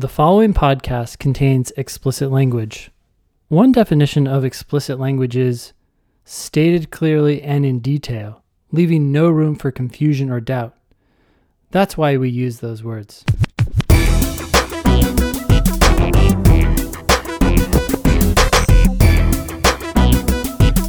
The following podcast contains explicit language. One definition of explicit language is stated clearly and in detail, leaving no room for confusion or doubt. That's why we use those words.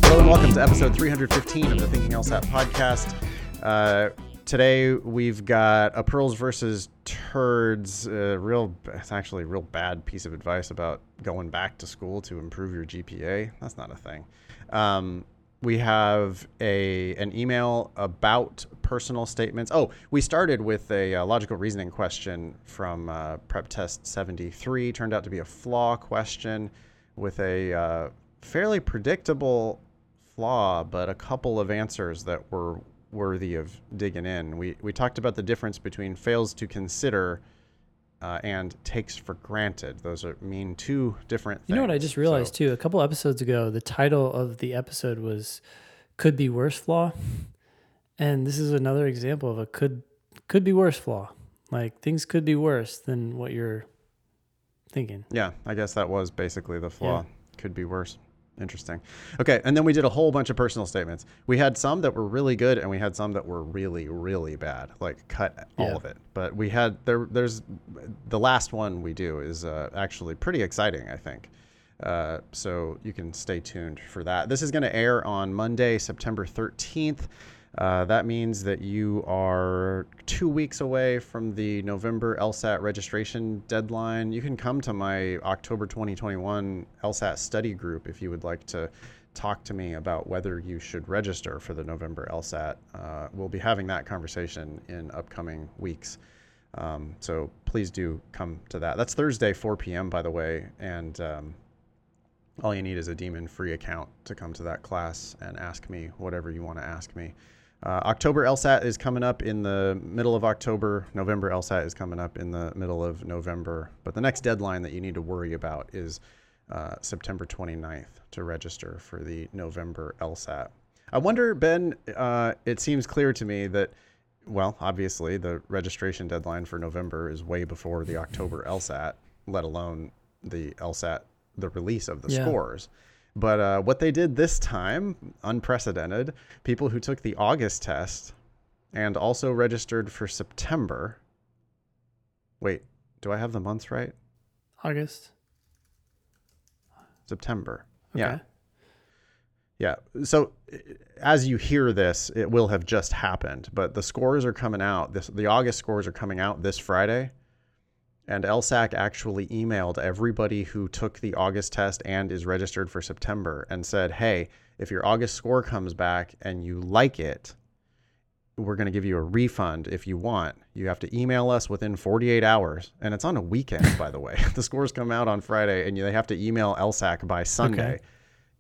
Hello and welcome to episode 315 of the Thinking LSAT podcast. Uh, today we've got a pearls versus turds. Uh, real, it's actually a real bad piece of advice about going back to school to improve your GPA. That's not a thing. Um, we have a an email about personal statements. Oh, we started with a, uh logical reasoning question from uh, Prep Test 73. Turned out to be a flaw question with a uh, fairly predictable flaw, but a couple of answers that were worthy of digging in. We we talked about the difference between fails to consider uh, and takes for granted. Those are mean two different. You know what I just realized So- too? A couple episodes ago, the title of the episode was "Could Be Worse Flaw," and this is another example of a could could be worse flaw. Like things could be worse than what you're thinking. Yeah, I guess that was basically the flaw. Could be worse. Interesting. Okay, and then we did a whole bunch of personal statements. We had some that were really good, and we had some that were really, really bad. Like cut all Yeah. of it. But we had there. There's the last one we do is uh, actually pretty exciting. I think. Uh, so you can stay tuned for that. This is going to air on Monday, September 13th. Uh, that means that you are two weeks away from the November LSAT registration deadline. You can come to my October 2021 LSAT study group if you would like to talk to me about whether you should register for the November LSAT. Uh, we'll be having that conversation in upcoming weeks. Um, so please do come to that. That's Thursday, 4 p.m., by the way. And um, all you need is a demon free account to come to that class and ask me whatever you want to ask me. Uh, October LSAT is coming up in the middle of October. November LSAT is coming up in the middle of November. But the next deadline that you need to worry about is uh, September 29th to register for the November LSAT. I wonder, Ben, uh, it seems clear to me that, well, obviously the registration deadline for November is way before the October LSAT, let alone the LSAT, the release of the Yeah. scores. But uh, what they did this time, unprecedented, people who took the August test and also registered for September. Wait, do I have the months right? August. September. Okay. Yeah. Yeah. So as you hear this, it will have just happened, but the scores are coming out. This the August scores are coming out this Friday. And LSAC actually emailed everybody who took the August test and is registered for September and said, "Hey, if your August score comes back and you like it, we're going to give you a refund if you want. You have to email us within 48 hours, and it's on a weekend, by the way. the scores come out on Friday, and you, they have to email LSAC by Sunday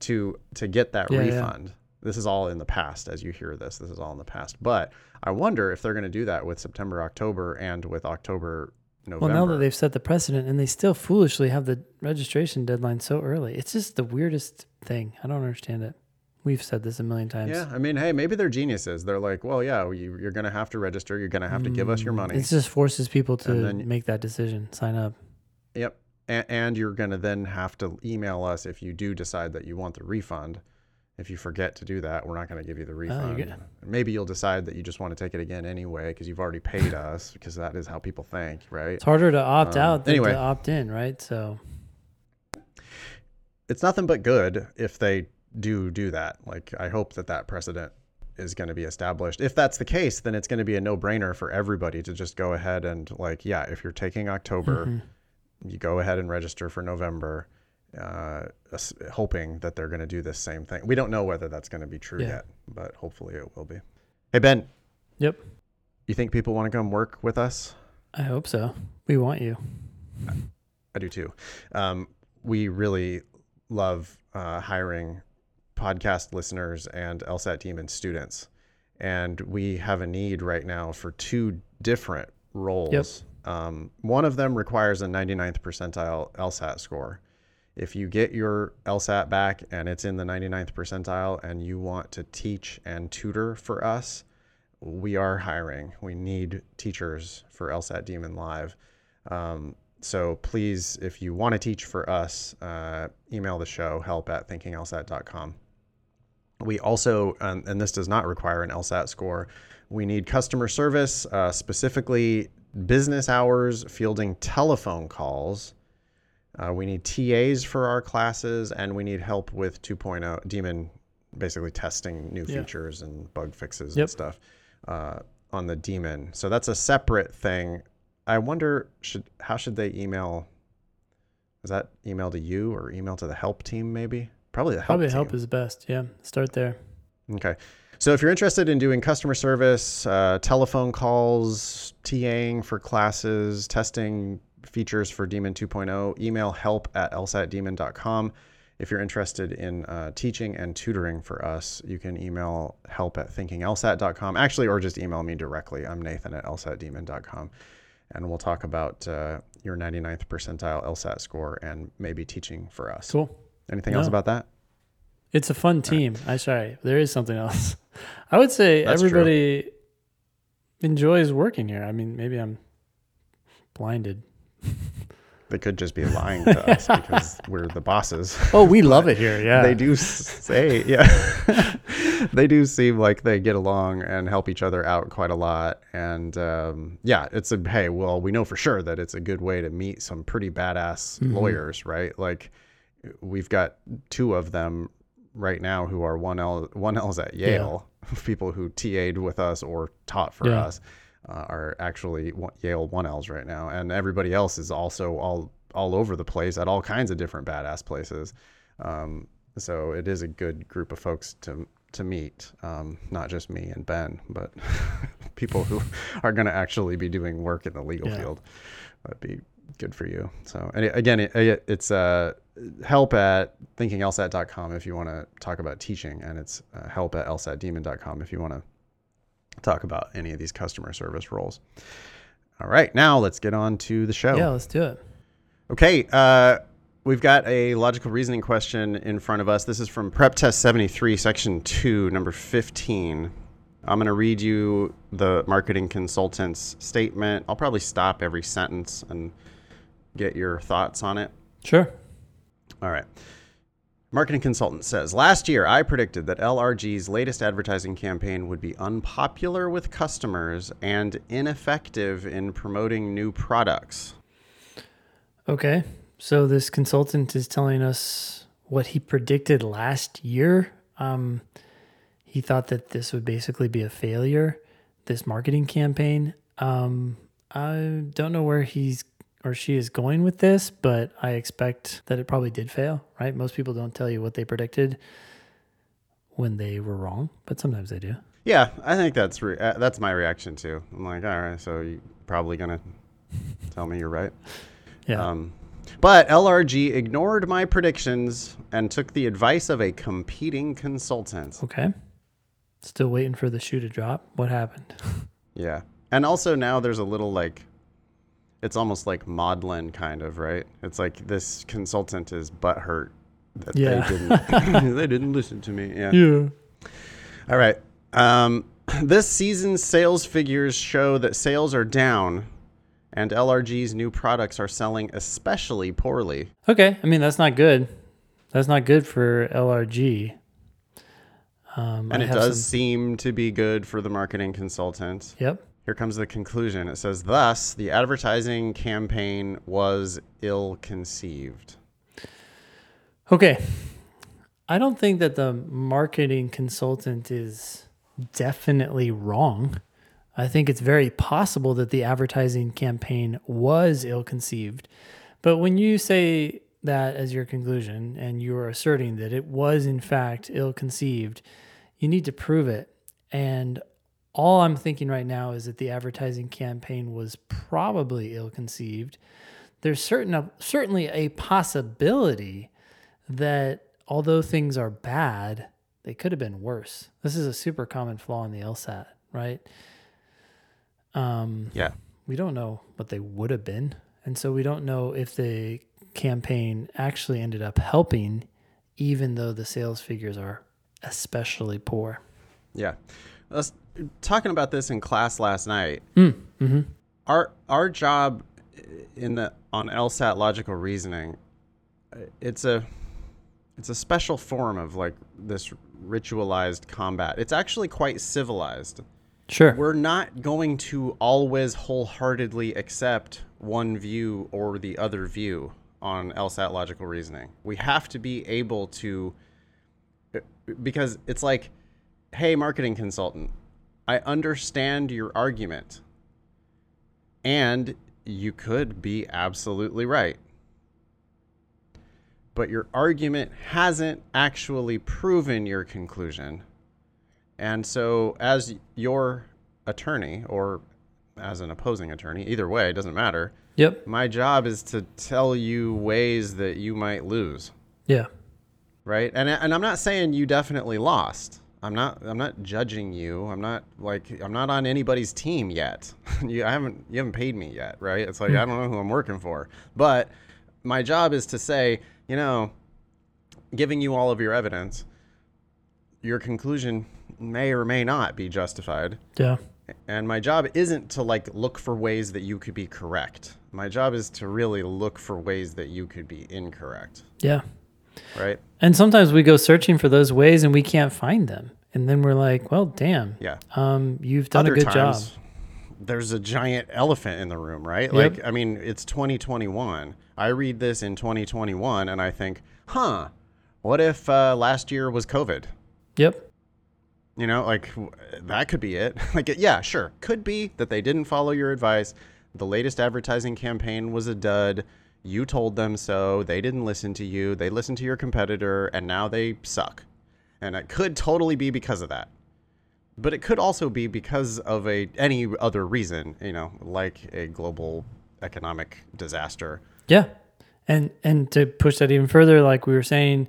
to to get that Yeah, yeah. refund. This is all in the past, as you hear this. This is all in the past. But I wonder if they're going to do that with September, October, and with October, November. Well, now that they've set the precedent and they still foolishly have the registration deadline so early, it's just the weirdest thing. I don't understand it. We've said this a million times. yeah, I mean, hey, maybe they're geniuses. They're like, well, yeah, you, you're going to have to register. You're going to have to give us your money. Mm, it just forces people to then- make that decision, sign up. Yep. And, and you're going to then have to email us if you do decide that you want the refund. If you forget to do that, we're not going to give you the refund. good. Maybe you'll decide that you just want to take it again anyway because you've already paid us because that is how people think, right? It's harder to opt Um, out than anyway. to opt in, right? So It's nothing but good if they do do that. Like I hope that that precedent is going to be established. If that's the case, then it's going to be a no-brainer for everybody to just go ahead and like, yeah, if you're taking October, Mm-hmm. you go ahead and register for November, uh, hoping that they're going to do this same thing. We don't know whether that's going to be true Yeah. yet, but hopefully it will be. Hey Ben, Yep. you think people want to come work with us? I hope so. We want you. I do too. Um, we really love uh, hiring podcast listeners and LSAT team and students. And we have a need right now for two different roles. Um, one of them requires a 99th percentile LSAT score. If you get your LSAT back and it's in the 99th percentile and you want to teach and tutor for us, we are hiring. We need teachers for LSAT Demon Live. Um, so please, if you want to teach for us, uh, email the show help at thinkinglsat.com. We also, um, and this does not require an LSAT score, we need customer service, uh, specifically business hours, fielding telephone calls. Uh, we need TAs for our classes, and we need help with 2.0 Demon, basically testing new Yeah. features and bug fixes Yep. and stuff uh, on the Demon. So that's a separate thing. I wonder should how should they email? Is that email to you or email to the help team? Maybe probably the help. Probably team. help is best. Yeah. Start there. Okay. So if you're interested in doing customer service, uh, telephone calls, TAing for classes, testing features for Demon 2.0, email help at lsatdemon.com. If you're interested in uh, teaching and tutoring for us, you can email help at thinkinglsat.com. Actually, or just email me directly. I'm Nathan at lsatdemon.com. And we'll talk about uh, your 99th percentile LSAT score and maybe teaching for us. Cool. Anything else about that? It's a fun team. I'm sorry, there is something else. I would say That's true. everybody enjoys working here. I mean, maybe I'm blinded. They could just be lying to us because we're the bosses. Oh, we love it here. Yeah. They do say, yeah, they do seem like they get along and help each other out quite a lot. And um, yeah, it's a hey, well, we know for sure that it's a good way to meet some pretty badass Mhm. lawyers, right? Like we've got two of them right now who are one L one L's at Yeah. Yale, people who TA'd with us or taught for Yeah. us. Uh, are actually Yale one L's right now, and everybody else is also all all over the place at all kinds of different badass places. Um, so it is a good group of folks to to meet, um, not just me and Ben, but people who are going to actually be doing work in the legal Yeah. field. That'd be good for you. So and again, it, it- it's uh, help at thinkinglsat.com if you want to talk about teaching, and it's uh, help at lsatdemon.com if you want to talk about any of these customer service roles. All right, now let's get on to the show. Yeah, let's do it. Okay, uh, we've got a logical reasoning question in front of us. This is from Prep Test 73, Section 2, number 15. I'm going to read you the marketing consultant's statement. I'll probably stop every sentence and get your thoughts on it. Sure. All right. Marketing consultant says Last year, I predicted that LRG's latest advertising campaign would be unpopular with customers and ineffective in promoting new products. Okay. So this consultant is telling us what he predicted last year. Um, he thought that this would basically be a failure, this marketing campaign. Um, I don't know where he's or she is going with this, but I expect that it probably did fail, right? Most people don't tell you what they predicted when they were wrong, but sometimes they do. Yeah, I think that's re- uh, that's my reaction too. I'm like, all right, so you're probably gonna tell me you're right. Yeah. Um, but LRG ignored my predictions and took the advice of a competing consultant. okay. Still waiting for the shoe to drop. What happened? Yeah, and also now there's a little like, it's almost like maudlin kind of right. It's like this consultant is butthurt that Yeah. they didn't they didn't listen to me. Yeah. Yeah. All right. Um, this season's sales figures show that sales are down, and LRG's new products are selling especially poorly. Okay, I mean that's not good. That's not good for LRG. Um, And I it does some- seem to be good for the marketing consultant. yep. Here comes the conclusion. It says, Thus, the advertising campaign was ill conceived. Okay. I don't think that the marketing consultant is definitely wrong. I think it's very possible that the advertising campaign was ill conceived. But when you say that as your conclusion and you're asserting that it was in fact ill conceived, you need to prove it. And all I'm thinking right now is that the advertising campaign was probably ill conceived. There's certain certainly a possibility that although things are bad, they could have been worse. This is a super common flaw in the LSAT, right? Um, Yeah. we don't know what they would have been. And so we don't know if the campaign actually ended up helping, even though the sales figures are especially poor. Yeah. I was talking about this in class last night. Mm, hmm Our, our job in the on LSAT logical reasoning, it's a it's a special form of like this ritualized combat. It's actually quite civilized. Sure. We're not going to always wholeheartedly accept one view or the other view on LSAT logical reasoning. We have to be able to because it's like, hey, marketing consultant, I understand your argument. And you could be absolutely right. But your argument hasn't actually proven your conclusion. And so, as your attorney or as an opposing attorney, either way, it doesn't matter. Yep. My job is to tell you ways that you might lose Yeah. right? And and I'm not saying you definitely lost. I'm not I'm not judging you. I'm not like I'm not on anybody's team yet. you I haven't you haven't paid me yet, right? It's like hmm. I don't know who I'm working for. But my job is to say, you know, giving you all of your evidence, your conclusion may or may not be justified. Yeah. And my job isn't to like look for ways that you could be correct. My job is to really look for ways that you could be incorrect, Yeah. Right? And sometimes we go searching for those ways and we can't find them. And then we're like, well, damn. Yeah. Um, you've done Other a good job. There's a giant elephant in the room, right? Yep. Like, I mean, it's 2021. I read this in 2021 and I think, huh, what if uh, last year was COVID? Yep. You know, like that could be it. like, yeah, sure. Could be that they didn't follow your advice. The latest advertising campaign was a dud. You told them so. They didn't listen to you. They listened to your competitor and now they suck. And it could totally be because of that. But it could also be because of a any other reason, you know, like a global economic disaster. Yeah. And and to push that even further, like we were saying,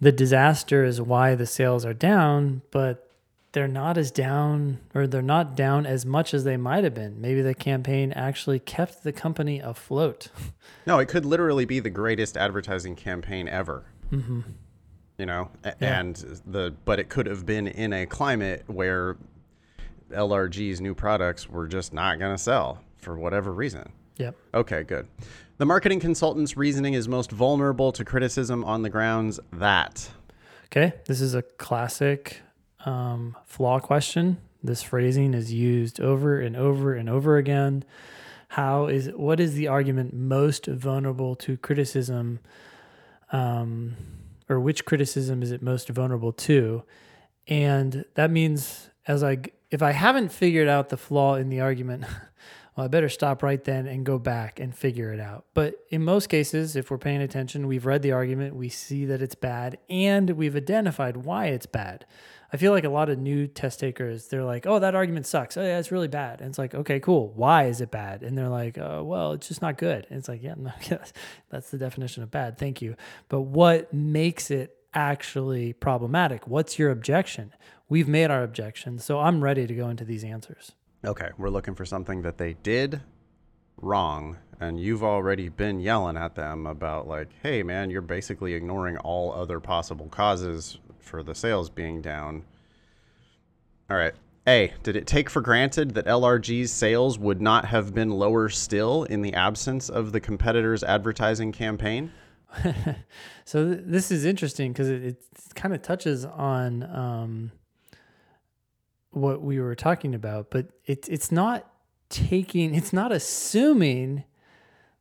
the disaster is why the sales are down, but they're not as down or they're not down as much as they might have been. Maybe the campaign actually kept the company afloat. No, it could literally be the greatest advertising campaign ever. Mm-hmm. You know, Yeah. and the but it could have been in a climate where LRG's new products were just not going to sell for whatever reason. Yep. Okay, good. The marketing consultant's reasoning is most vulnerable to criticism on the grounds that Okay. This is a classic um, flaw question. This phrasing is used over and over and over again. How is what is the argument most vulnerable to criticism? Um, or which criticism is it most vulnerable to? And that means as I if I haven't figured out the flaw in the argument, well, I better stop right then and go back and figure it out. But in most cases, if we're paying attention, we've read the argument, we see that it's bad, and we've identified why it's bad. I feel like a lot of new test takers, they're like, oh, that argument sucks. Oh, yeah, it's really bad. And it's like, okay, cool. Why is it bad? And they're like, oh, well, it's just not good. And it's like, yeah, no, that's the definition of bad. Thank you. But what makes it actually problematic? What's your objection? We've made our objection. So I'm ready to go into these answers. okay, we're looking for something that they did wrong and you've already been yelling at them about like, "Hey man, you're basically ignoring all other possible causes for the sales being down." All right. A, did it take for granted that LRG's sales would not have been lower still in the absence of the competitor's advertising campaign? so th- this is interesting because it, it kind of touches on um, what we were talking about, but it, it's not taking, it's not assuming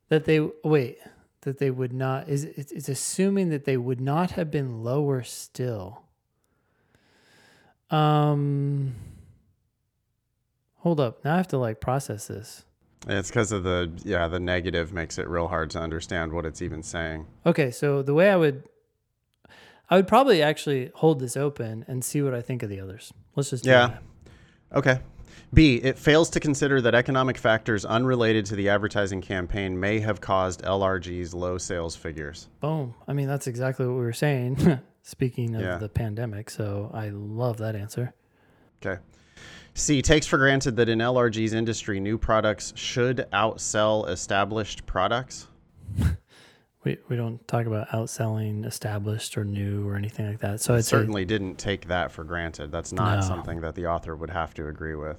that they wait that they would not is it's, it's assuming that they would not have been lower still. Um, hold up, now I have to like process this. It's because of the yeah, the negative makes it real hard to understand what it's even saying. Okay, so the way I would I would probably actually hold this open and see what I think of the others. Let's just do Yeah. that. Okay. B, it fails to consider that economic factors unrelated to the advertising campaign may have caused LRG's low sales figures. Boom. I mean, that's exactly what we were saying. Speaking of Yeah. the pandemic, so I love that answer. Okay. C, takes for granted that in LRG's industry, new products should outsell established products. We we don't talk about outselling established or new or anything like that. So say Certainly didn't take that for granted. That's not No. something that the author would have to agree with.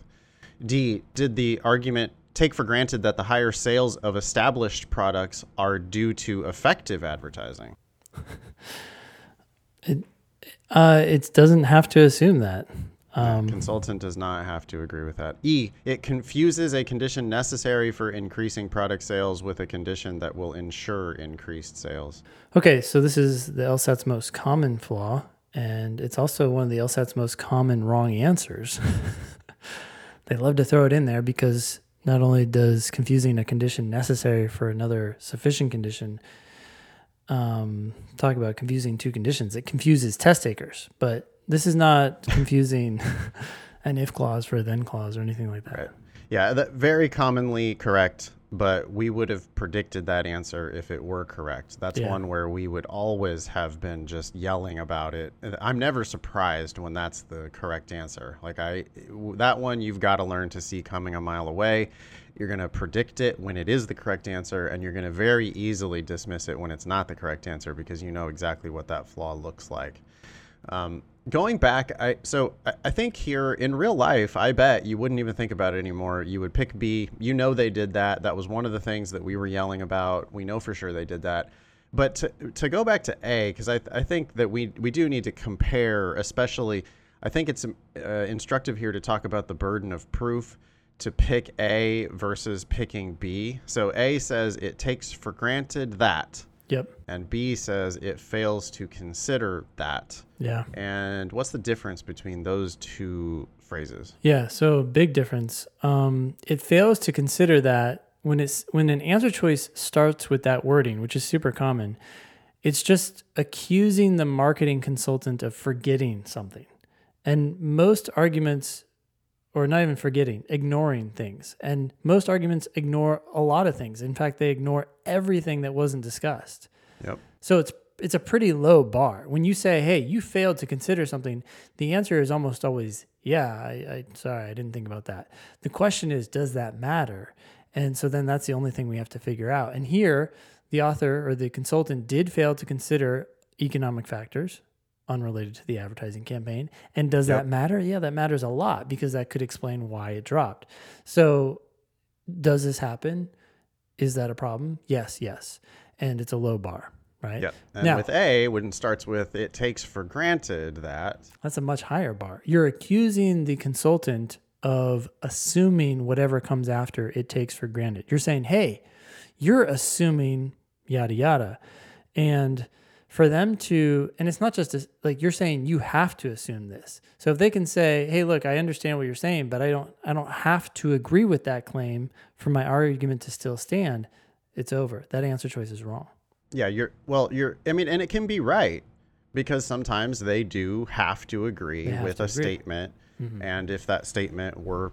D, did the argument take for granted that the higher sales of established products are due to effective advertising. Uh, it doesn't have to assume that. Um, Consultant does not have to agree with that. E, it confuses a condition necessary for increasing product sales with a condition that will ensure increased sales. okay, so this is the LSAT's most common flaw, and it's also one of the LSAT's most common wrong answers. they love to throw it in there because not only does confusing a condition necessary for another sufficient condition um, talk about confusing two conditions, it confuses test takers, but this is not confusing an if clause for a then clause or anything like that. Right. Yeah, that very commonly correct, but we would have predicted that answer if it were correct. That's Yeah. one where we would always have been just yelling about it. I'm never surprised when that's the correct answer. Like I that one you've got to learn to see coming a mile away. You're going to predict it when it is the correct answer and you're going to very easily dismiss it when it's not the correct answer because you know exactly what that flaw looks like. Um, going back, I so I, I think here in real life, I bet you wouldn't even think about it anymore. You would pick B. You know they did that. That was one of the things that we were yelling about. We know for sure they did that. But to, to go back to A, because I, I think that we we do need to compare, especially. I think it's uh, instructive here to talk about the burden of proof to pick A versus picking B. So A says it takes for granted that, Yep. and B says it fails to consider that. Yeah. And what's the difference between those two phrases? Yeah, so big difference. Um, it fails to consider that when it's when an answer choice starts with that wording, which is super common, it's just accusing the marketing consultant of forgetting something. And most arguments or not even forgetting, ignoring things. And most arguments ignore a lot of things. In fact, they ignore everything that wasn't discussed. Yep. So it's it's a pretty low bar. When you say, "Hey, you failed to consider something," the answer is almost always, "Yeah, I, I sorry, I didn't think about that." The question is, does that matter? And so then that's the only thing we have to figure out. And here, the author or the consultant did fail to consider economic factors unrelated to the advertising campaign. And does Yep. that matter? Yeah, that matters a lot because that could explain why it dropped. So, does this happen? Is that a problem? Yes, yes. And it's a low bar, right? Yep. And Now- with A, when it starts with it takes for granted that. That's a much higher bar. You're accusing the consultant of assuming whatever comes after it takes for granted. You're saying, hey, you're assuming yada yada. And for them to, and it's not just a, like you're saying you have to assume this. So if they can say, hey, look, I understand what you're saying, but I don't, I don't have to agree with that claim for my argument to still stand, it's over. That answer choice is wrong. Yeah, you're well, you're I mean, and it can be right because sometimes they do have to agree have with to a agree. statement mm-hmm. and if that statement were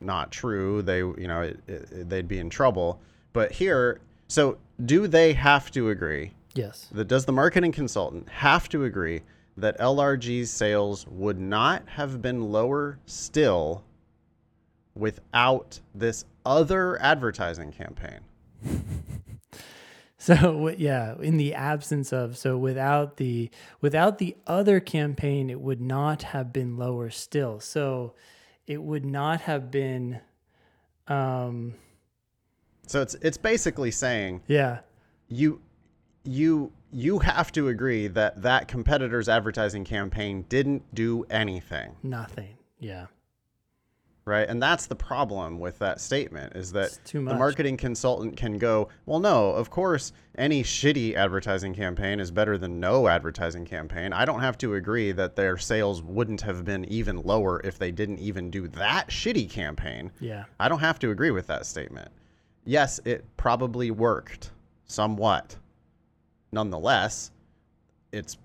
not true, they you know, it, it, they'd be in trouble. But here, so do they have to agree? Yes. that does the marketing consultant have to agree that LRG's sales would not have been lower still without this other advertising campaign? So yeah, in the absence of so without the without the other campaign, it would not have been lower still. So it would not have been um So it's it's basically saying yeah. you you you have to agree that that competitor's advertising campaign didn't do anything, Nothing. Yeah. right? And that's the problem with that statement is that the marketing consultant can go, well, no, of course, any shitty advertising campaign is better than no advertising campaign. I don't have to agree that their sales wouldn't have been even lower if they didn't even do that shitty campaign. Yeah. I don't have to agree with that statement. Yes, it probably worked somewhat. Nonetheless, it's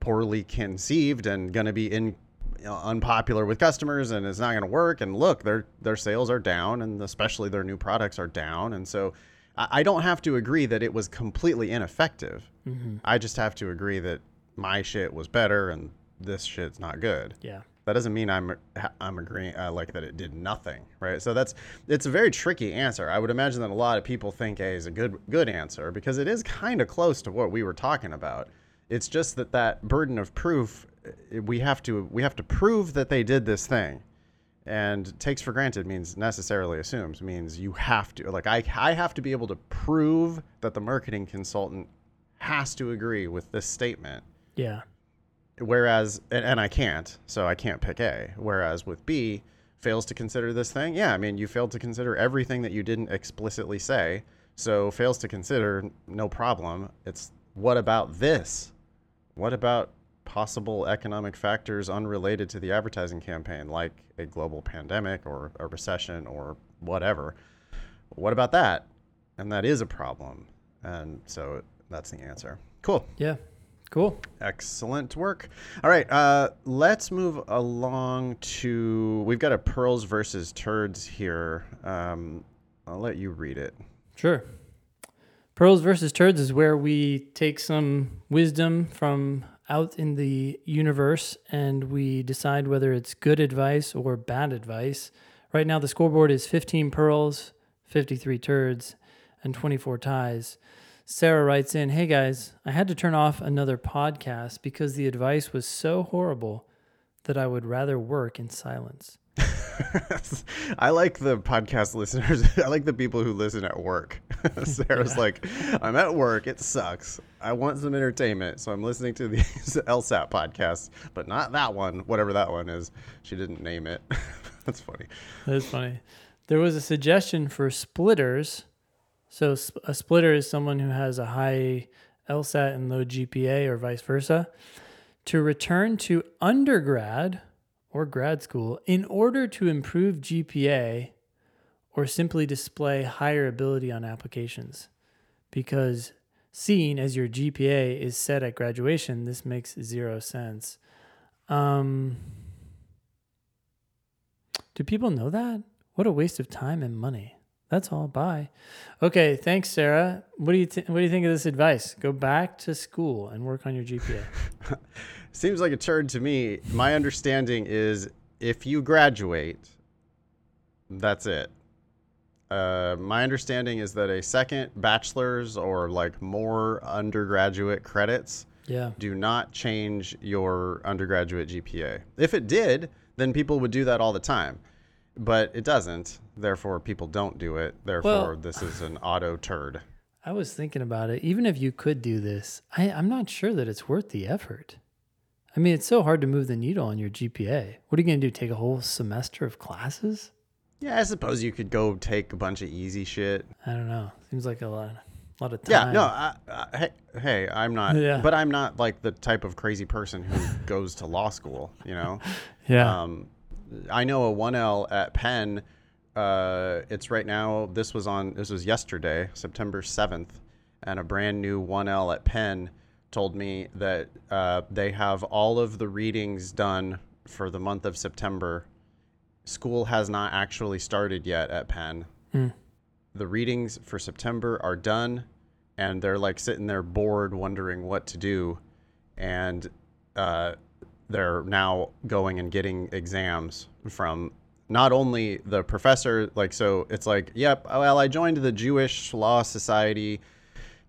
poorly conceived and going to be in you know, unpopular with customers and it's not going to work. And look their their sales are down and especially their new products are down. And so I, I don't have to agree that it was completely ineffective. Hmm i just have to agree that my shit was better and this shit's not good. Yeah. That doesn't mean I'm I'm agreeing uh, like that it did nothing, right? So that's it's a very tricky answer. I would imagine that a lot of people think A is a good good answer because it is kind of close to what we were talking about. It's just that that burden of proof uh, we have to we have to prove that they did this thing. And takes for granted means necessarily assumes means you have to like I I have to be able to prove that the marketing consultant has to agree with this statement. Yeah. Whereas and, and I can't, so I can't pick A. Whereas with B, fails to consider this thing. Yeah, I mean you failed to consider everything that you didn't explicitly say. So fails to consider, no problem. It's what about this? What about possible economic factors unrelated to the advertising campaign, like a global pandemic or a recession or whatever. What about that? And that is a problem. And so that's the answer. Cool. Yeah. Cool. Excellent work. All right. Uh, let's move along to. We've got a pearls versus turds here. Um, I'll let you read it. Sure. Pearls versus turds is where we take some wisdom from out in the universe and we decide whether it's good advice or bad advice. Right now, the scoreboard is 15 pearls, 53 turds, and 24 ties. Sarah writes in Hey guys, I had to turn off another podcast because the advice was so horrible that I would rather work in silence. I like the podcast listeners. I like the people who listen at work. Sarah's yeah. like, I'm at work. It sucks. I want some entertainment. So I'm listening to these LSAT podcasts, but not that one, whatever that one is. She didn't name it. That's funny. That is funny. There was a suggestion for splitters. So a splitter is someone who has a high LSAT and low GPA or vice versa. To return to undergrad or grad school in order to improve GPA or simply display higher ability on applications. Because seeing as your GPA is set at graduation, this makes zero sense. Um, do people know that? What a waste of time and money. That's all. Bye. Okay, thanks, Sarah. What do you th- what do you think of this advice? Go back to school and work on your GPA. Seems like a turd to me. My understanding is if you graduate, that's it. Uh, my understanding is that a second bachelor's or like more undergraduate credits yeah. do not change your undergraduate GPA. If it did, then people would do that all the time. But it doesn't. Therefore, people don't do it. Therefore, well, this is an auto turd. I was thinking about it. Even if you could do this, I, I'm not sure that it's worth the effort. I mean, it's so hard to move the needle on your GPA. What are you going to do? Take a whole semester of classes? Yeah, I suppose you could go take a bunch of easy shit. I don't know. Seems like a lot, a lot of time. Yeah, no. I, I, hey, hey, I'm not. Yeah. But I'm not like the type of crazy person who goes to law school. You know. yeah. Um, I know a 1L at Penn. Uh, it's right now. This was on. This was yesterday, September 7th, and a brand new 1L at Penn told me that uh, they have all of the readings done for the month of September. School has not actually started yet at Penn. Mm. The readings for September are done, and they're like sitting there bored, wondering what to do. And uh, they're now going and getting exams from not only the professor, like, so it's like, yep, well, I joined the Jewish Law Society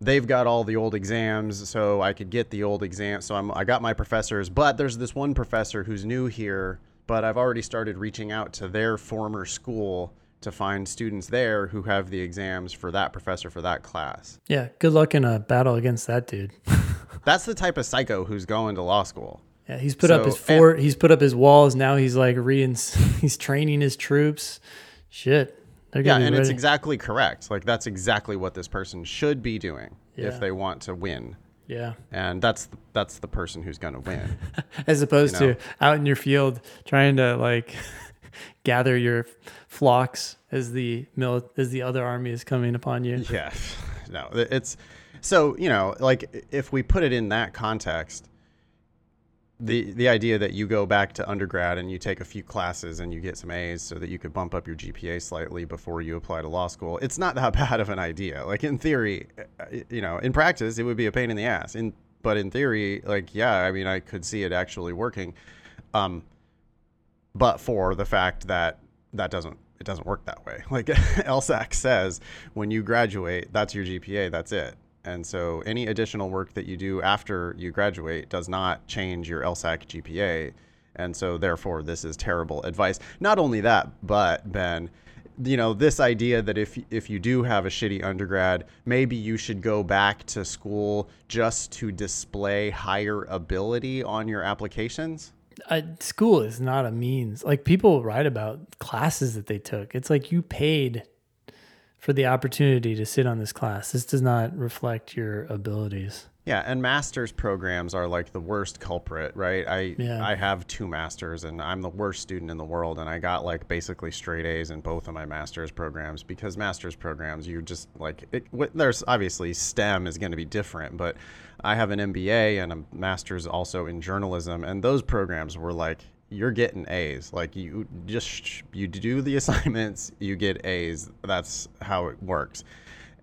they've got all the old exams, so I could get the old exams. So I'm, I got my professors, but there's this one professor who's new here, but I've already started reaching out to their former school to find students there who have the exams for that professor for that class. Yeah, good luck in a battle against that dude. That's the type of psycho who's going to law school. Yeah, he's put so, up his fort. He's put up his walls. Now he's like re he's training his troops. Shit yeah, and ready. it's exactly correct. Like that's exactly what this person should be doing yeah. if they want to win. Yeah. And that's the, that's the person who's going to win. As opposed you know? to out in your field trying to like gather your flocks as the mil- as the other army is coming upon you. Yeah. No, it's so, you know, like if we put it in that context, the the idea that you go back to undergrad and you take a few classes and you get some A's so that you could bump up your GPA slightly before you apply to law school. It's not that bad of an idea. Like in theory, uh, you know, in practice it would be a pain in the ass. In but in theory, like yeah, I mean, I could see it actually working. Um, but for the fact that that doesn't it doesn't work that way. Like LSAC says, when you graduate, that's your GPA. That's it. And so any additional work that you do after you graduate does not change your LSAC GPA. And so, therefore, this is terrible advice. Not only that, but Ben, you know, this idea that if if you do have a shitty undergrad, maybe you should go back to school just to display higher ability on your applications. Uh, school is not a means. Like people write about classes that they took. It's like you paid for the opportunity to sit on this class. This does not reflect your abilities. Yeah, and master's programs are like the worst culprit, right? I Yeah. I have two masters and I'm the worst student in the world and I got like basically straight A's in both of my master's programs because master's programs you just like it, there's obviously STEM is going to be different, but I have an MBA and a master's also in journalism and those programs were like you're getting A's. Like you just you do the assignments, you get A's. That's how it works.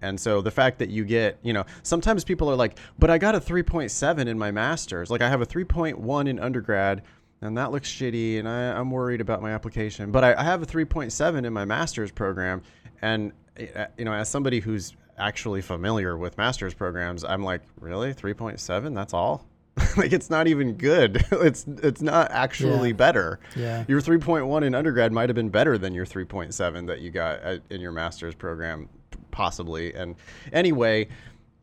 And so the fact that you get, you know, sometimes people are like, but I got a 3.7 in my master's. Like I have a 3.1 in undergrad, and that looks shitty, and I, I'm worried about my application. But I, I have a 3.7 in my master's program. And, uh, you know, as somebody who's actually familiar with master's programs, I'm like, really? 3.7? That's all? like it's not even good. it's it's not actually Yeah. better. Yeah. Your 3.1 in undergrad might have been better than your 3.7 that you got at, in your master's program, possibly. And anyway,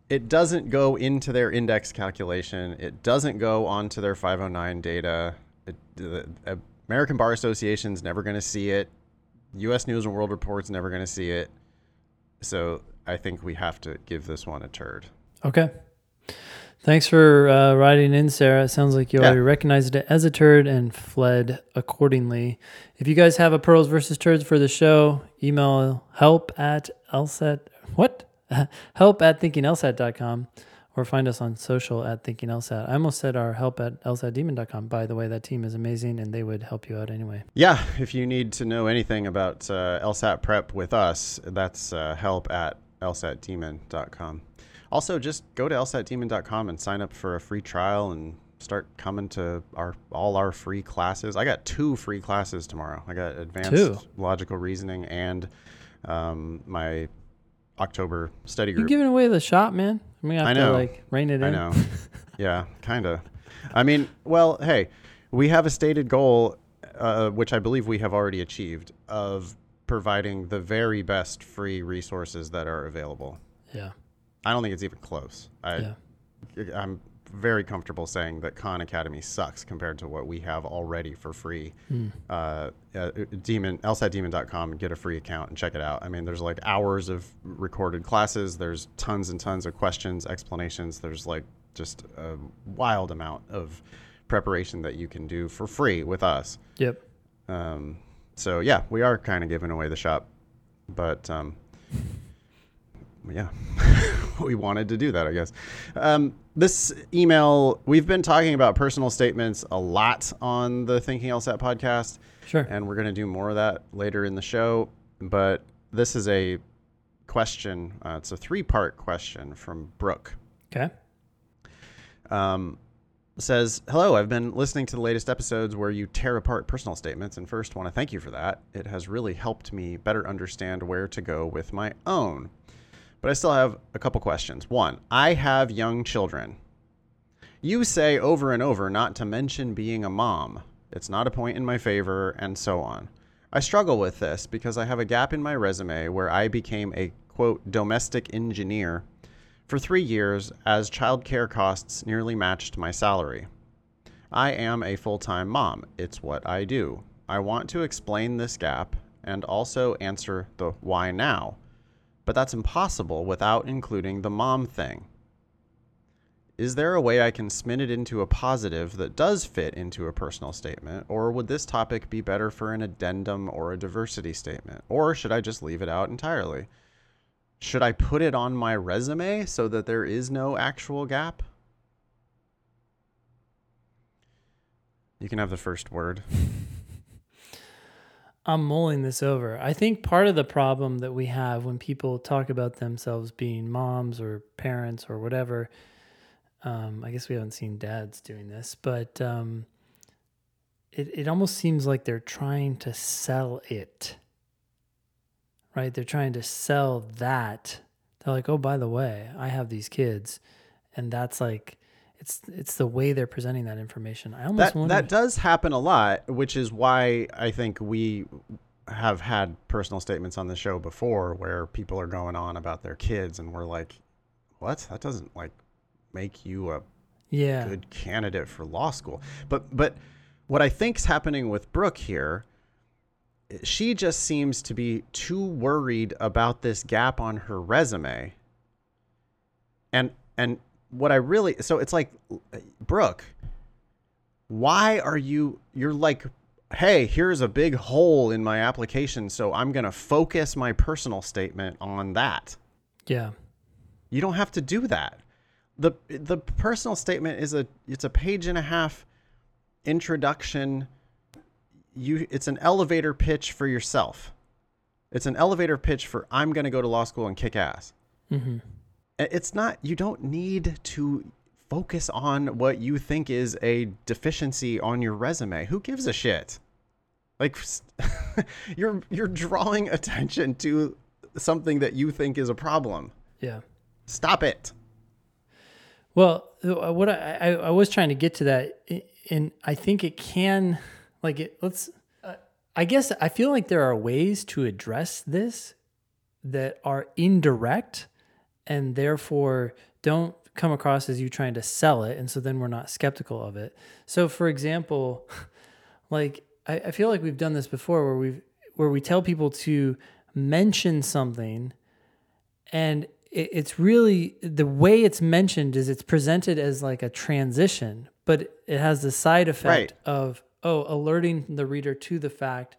it doesn't go into their index calculation. It doesn't go onto their 509 data. It, the American Bar Association's never going to see it. U.S. News and World Report's never going to see it. So I think we have to give this one a turd. Okay. Thanks for uh, writing in, Sarah. It sounds like you Yeah. already recognized it as a turd and fled accordingly. If you guys have a pearls versus turds for the show, email help at lsat what help at thinkinglsat.com or find us on social at thinkinglsat. I almost said our help at lsatdemon.com. By the way, that team is amazing and they would help you out anyway. Yeah, if you need to know anything about uh, LSAT prep with us, that's uh, help at lsatdemon.com. Also, just go to lsatdemon.com and sign up for a free trial and start coming to our all our free classes. I got two free classes tomorrow. I got advanced Two? logical reasoning and um, my October study group. You're giving away the shop, man. I'm gonna have I to know. like rein it in. I know. yeah, kind of. I mean, well, hey, we have a stated goal, uh, which I believe we have already achieved, of providing the very best free resources that are available. Yeah. I don't think it's even close. I, Yeah. I'm very comfortable saying that Khan Academy sucks compared to what we have already for free. Uh, uh, demon lsatdemon.com get a free account and check it out. I mean, there's like hours of recorded classes. There's tons and tons of questions, explanations. There's like just a wild amount of preparation that you can do for free with us. Yep. Um, so yeah, we are kind of giving away the shop, but um, yeah, we wanted to do that, I guess. Um, this email, we've been talking about personal statements a lot on the Thinking LSAT podcast, Sure. and we're going to do more of that later in the show. But this is a question. Uh, it's a three-part question from Brooke Okay. um, says, Hello, I've been listening to the latest episodes where you tear apart personal statements, and first want to thank you for that. It has really helped me better understand where to go with my own. But I still have a couple questions. One, I have young children. You say over and over not to mention being a mom. It's not a point in my favor, and so on. I struggle with this because I have a gap in my resume where I became a quote domestic engineer for three years as childcare costs nearly matched my salary. I am a full time mom. It's what I do. I want to explain this gap and also answer the why now, but that's impossible without including the mom thing. Is there a way I can spin it into a positive that does fit into a personal statement, or would this topic be better for an addendum or a diversity statement? Or should I just leave it out entirely? Should I put it on my resume so that there is no actual gap? You can have the first word. I'm mulling this over. I think part of the problem that we have when people talk about themselves being moms or parents or whatever, um, I guess we haven't seen dads doing this, but um, it, it almost seems like they're trying to sell it, right? They're trying to sell that. They're like, oh, by the way, I have these kids. And that's like, It's it's the way they're presenting that information. I almost That wonder. that does happen a lot, which is why I think we have had personal statements on the show before where people are going on about their kids and we're like, "What? That doesn't like make you a yeah. good candidate for law school." But but what I think's happening with Brooke here, she just seems to be too worried about this gap on her resume. And and what I really so it's like Brooke, why are you you're like hey, here's a big hole in my application, so I'm going to focus my personal statement on that. Yeah. You don't have to do that. The the personal statement is a it's a page and a half introduction. You it's an elevator pitch for yourself. It's an elevator pitch for I'm going to go to law school and kick ass. Mm-hmm. It's not you don't need to focus on what you think is a deficiency on your resume. Who gives a shit? Like you're you're drawing attention to something that you think is a problem. Yeah. Stop it. Well, uh, what I, I, I was trying to get to that, and I think it can, like, it, let's, uh, I guess I feel like there are ways to address this that are indirect and therefore don't come across as you trying to sell it. And so then we're not skeptical of it. So, for example, like, I, I feel like we've done this before where we've, where we tell people to mention something and it, it's really the way it's mentioned is it's presented as like a transition but it has the side effect Right. of oh alerting the reader to the fact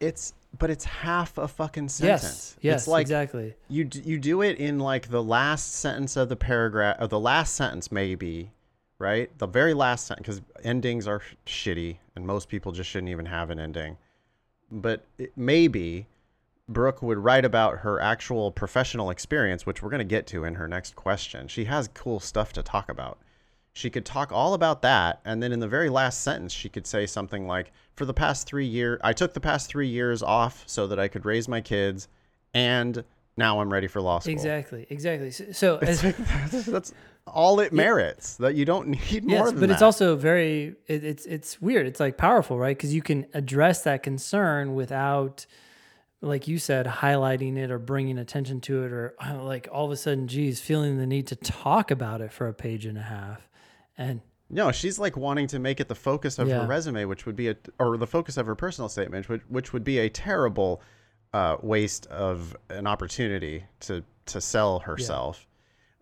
It's but it's half a fucking sentence. yes yes it's like exactly. you d- you do it in like the last sentence of the paragraph or the last sentence maybe right? The very last sentence because endings are shitty and most people just shouldn't even have an ending. But it, maybe brooke would write about her actual professional experience which we're going to get to in her next question. She has cool stuff to talk about she could talk all about that and then in the very last sentence she could say something like for the past three years i took the past three years off so that i could raise my kids and now i'm ready for law school. Exactly exactly. So, so as, that's, that's all it merits that you don't need more yes than but that. it's also very it, it's it's weird it's like powerful right? Because you can address that concern without like you said highlighting it or bringing attention to it or uh, like all of a sudden geez feeling the need to talk about it for a page and a half and no she's like wanting to make it the focus of Yeah. her resume which would be a or the focus of her personal statement which, which would be a terrible uh, waste of an opportunity to to sell herself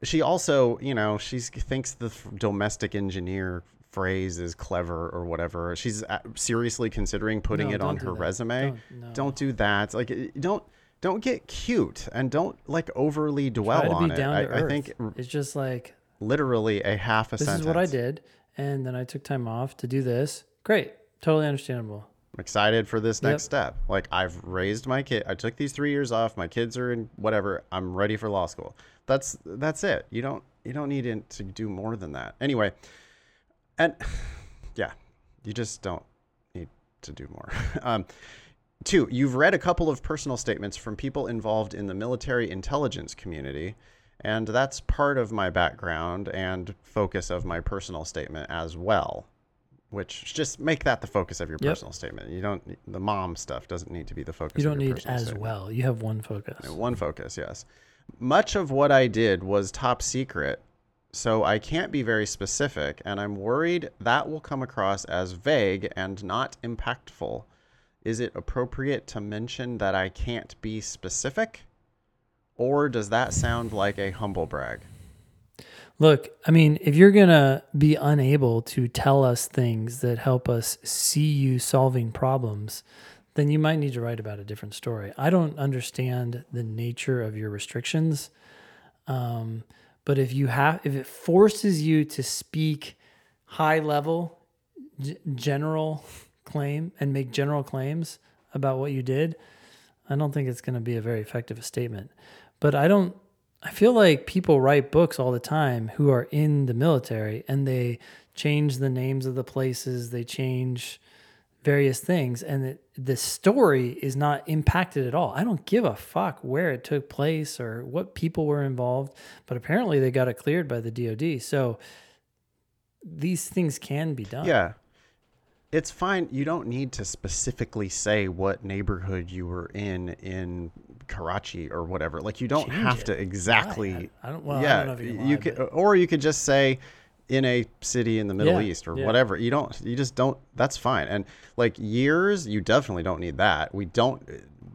she also you know she thinks the domestic engineer phrase is clever or whatever she's uh, seriously considering putting No, it on her that. resume Don't- no. don't do that like don't don't get cute and don't like overly dwell on it I. I think it's just like literally a half a this sentence is what I did, and then I took time off to do this. Great, totally understandable. I'm excited for this next Yep. step. Like I've raised my kid. I took these three years off. My kids are in whatever. I'm ready for law school. That's that's it. You don't you don't need it to do more than that. Anyway, and yeah, you just don't need to do more. um, two, you've read a couple of personal statements from people involved in the military intelligence community. And that's part of my background and focus of my personal statement as well which just make that the focus of your Yep. personal statement. You don't the mom stuff doesn't need to be the focus. You don't need as statement. well. You have one focus. One focus, yes. Much of what I did was top secret, so I can't be very specific, and I'm worried that will come across as vague and not impactful. Is it appropriate to mention that I can't be specific? Or does that sound like a humble brag? Look, I mean, if you're going to be unable to tell us things that help us see you solving problems, then you might need to write about a different story. I don't understand the nature of your restrictions. Um, but if you have, if it forces you to speak high level, g- general claim and make general claims about what you did, I don't think it's going to be a very effective statement. But I don't, I feel like people write books all the time who are in the military and they change the names of the places, they change various things, and it, the story is not impacted at all. I don't give a fuck where it took place or what people were involved, but apparently they got it cleared by the DoD. So these things can be done. Yeah. It's fine. You don't need to specifically say what neighborhood you were in in Karachi or whatever. Like you don't Change have it. to exactly. I, I don't. Well, I yeah, don't know if you can. you lie, could, but- or you could just say in a city in the Middle Yeah, East or yeah. whatever. You don't. You just don't. That's fine. And like years, you definitely don't need that. We don't.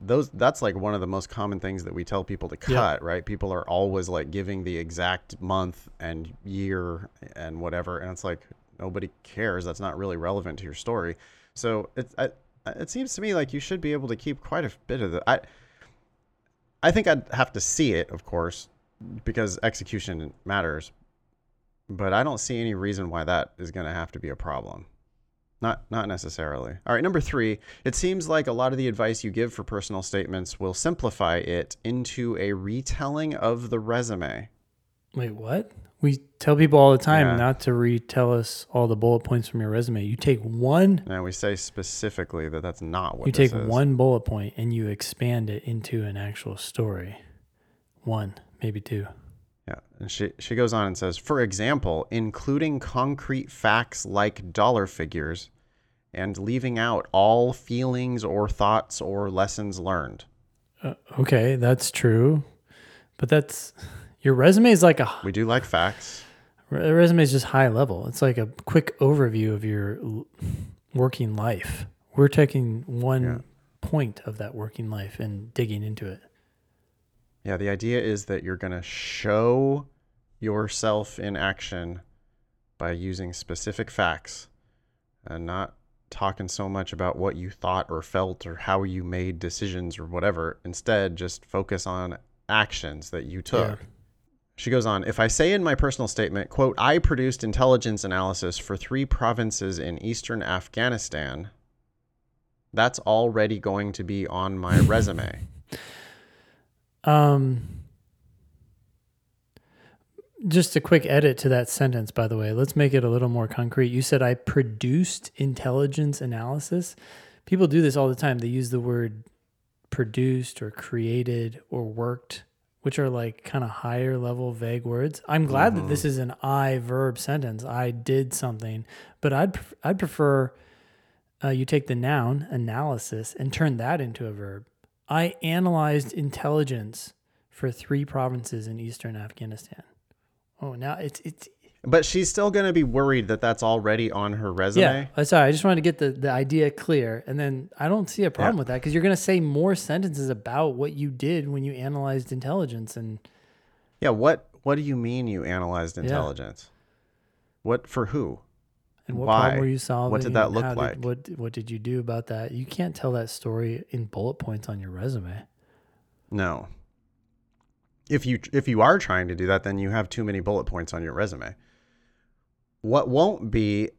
Those. That's like one of the most common things that we tell people to Yeah. cut. Right? People are always like giving the exact month and year and whatever, and it's like nobody cares. That's not really relevant to your story. So it. I, it seems to me like you should be able to keep quite a bit of the. I. I think I'd have to see it, of course, because execution matters. But I don't see any reason why that is going to have to be a problem. Not not necessarily. All right, number 3, it seems like a lot of the advice you give for personal statements will simplify it into a retelling of the resume. Wait, what? We tell people all the time Yeah. not to retell us all the bullet points from your resume. You take one. And we say specifically that that's not what You take is. one bullet point and you expand it into an actual story. One, maybe two. Yeah, and she she goes on and says, for example, including concrete facts like dollar figures, and leaving out all feelings or thoughts or lessons learned. Uh, okay, that's true, but that's your resume is like a We do like facts. re- resume is just high level. It's like a quick overview of your l- working life. We're taking one Yeah. point of that working life and digging into it. Yeah, the idea is that you're going to show yourself in action by using specific facts and not talking so much about what you thought or felt or how you made decisions or whatever. Instead, just focus on actions that you took. She goes on, if I say in my personal statement, quote, I produced intelligence analysis for three provinces in eastern Afghanistan, that's already going to be on my resume. Um, just a quick edit to that sentence, by the way. Let's make it a little more concrete. You said I produced intelligence analysis. People do this all the time. They use the word produced or created or worked, which are like kind of higher level vague words. I'm glad that this is an I verb sentence. I did something, but I'd pref- I'd prefer uh, you take the noun analysis and turn that into a verb. I analyzed intelligence for three provinces in eastern Afghanistan. Oh, now it's it's But she's still going to be worried that that's already on her resume. yeah. uh, Sorry, I just wanted to get the, the idea clear, and then I don't see a problem Yeah. with that because you're going to say more sentences about what you did when you analyzed intelligence, and Yeah, what what do you mean you analyzed intelligence? What for who? and what Why? problem were you solving? What did that look how like? what what did you do about that? You can't tell that story in bullet points on your resume. No. If you if you are trying to do that, then you have too many bullet points on your resume. What won't be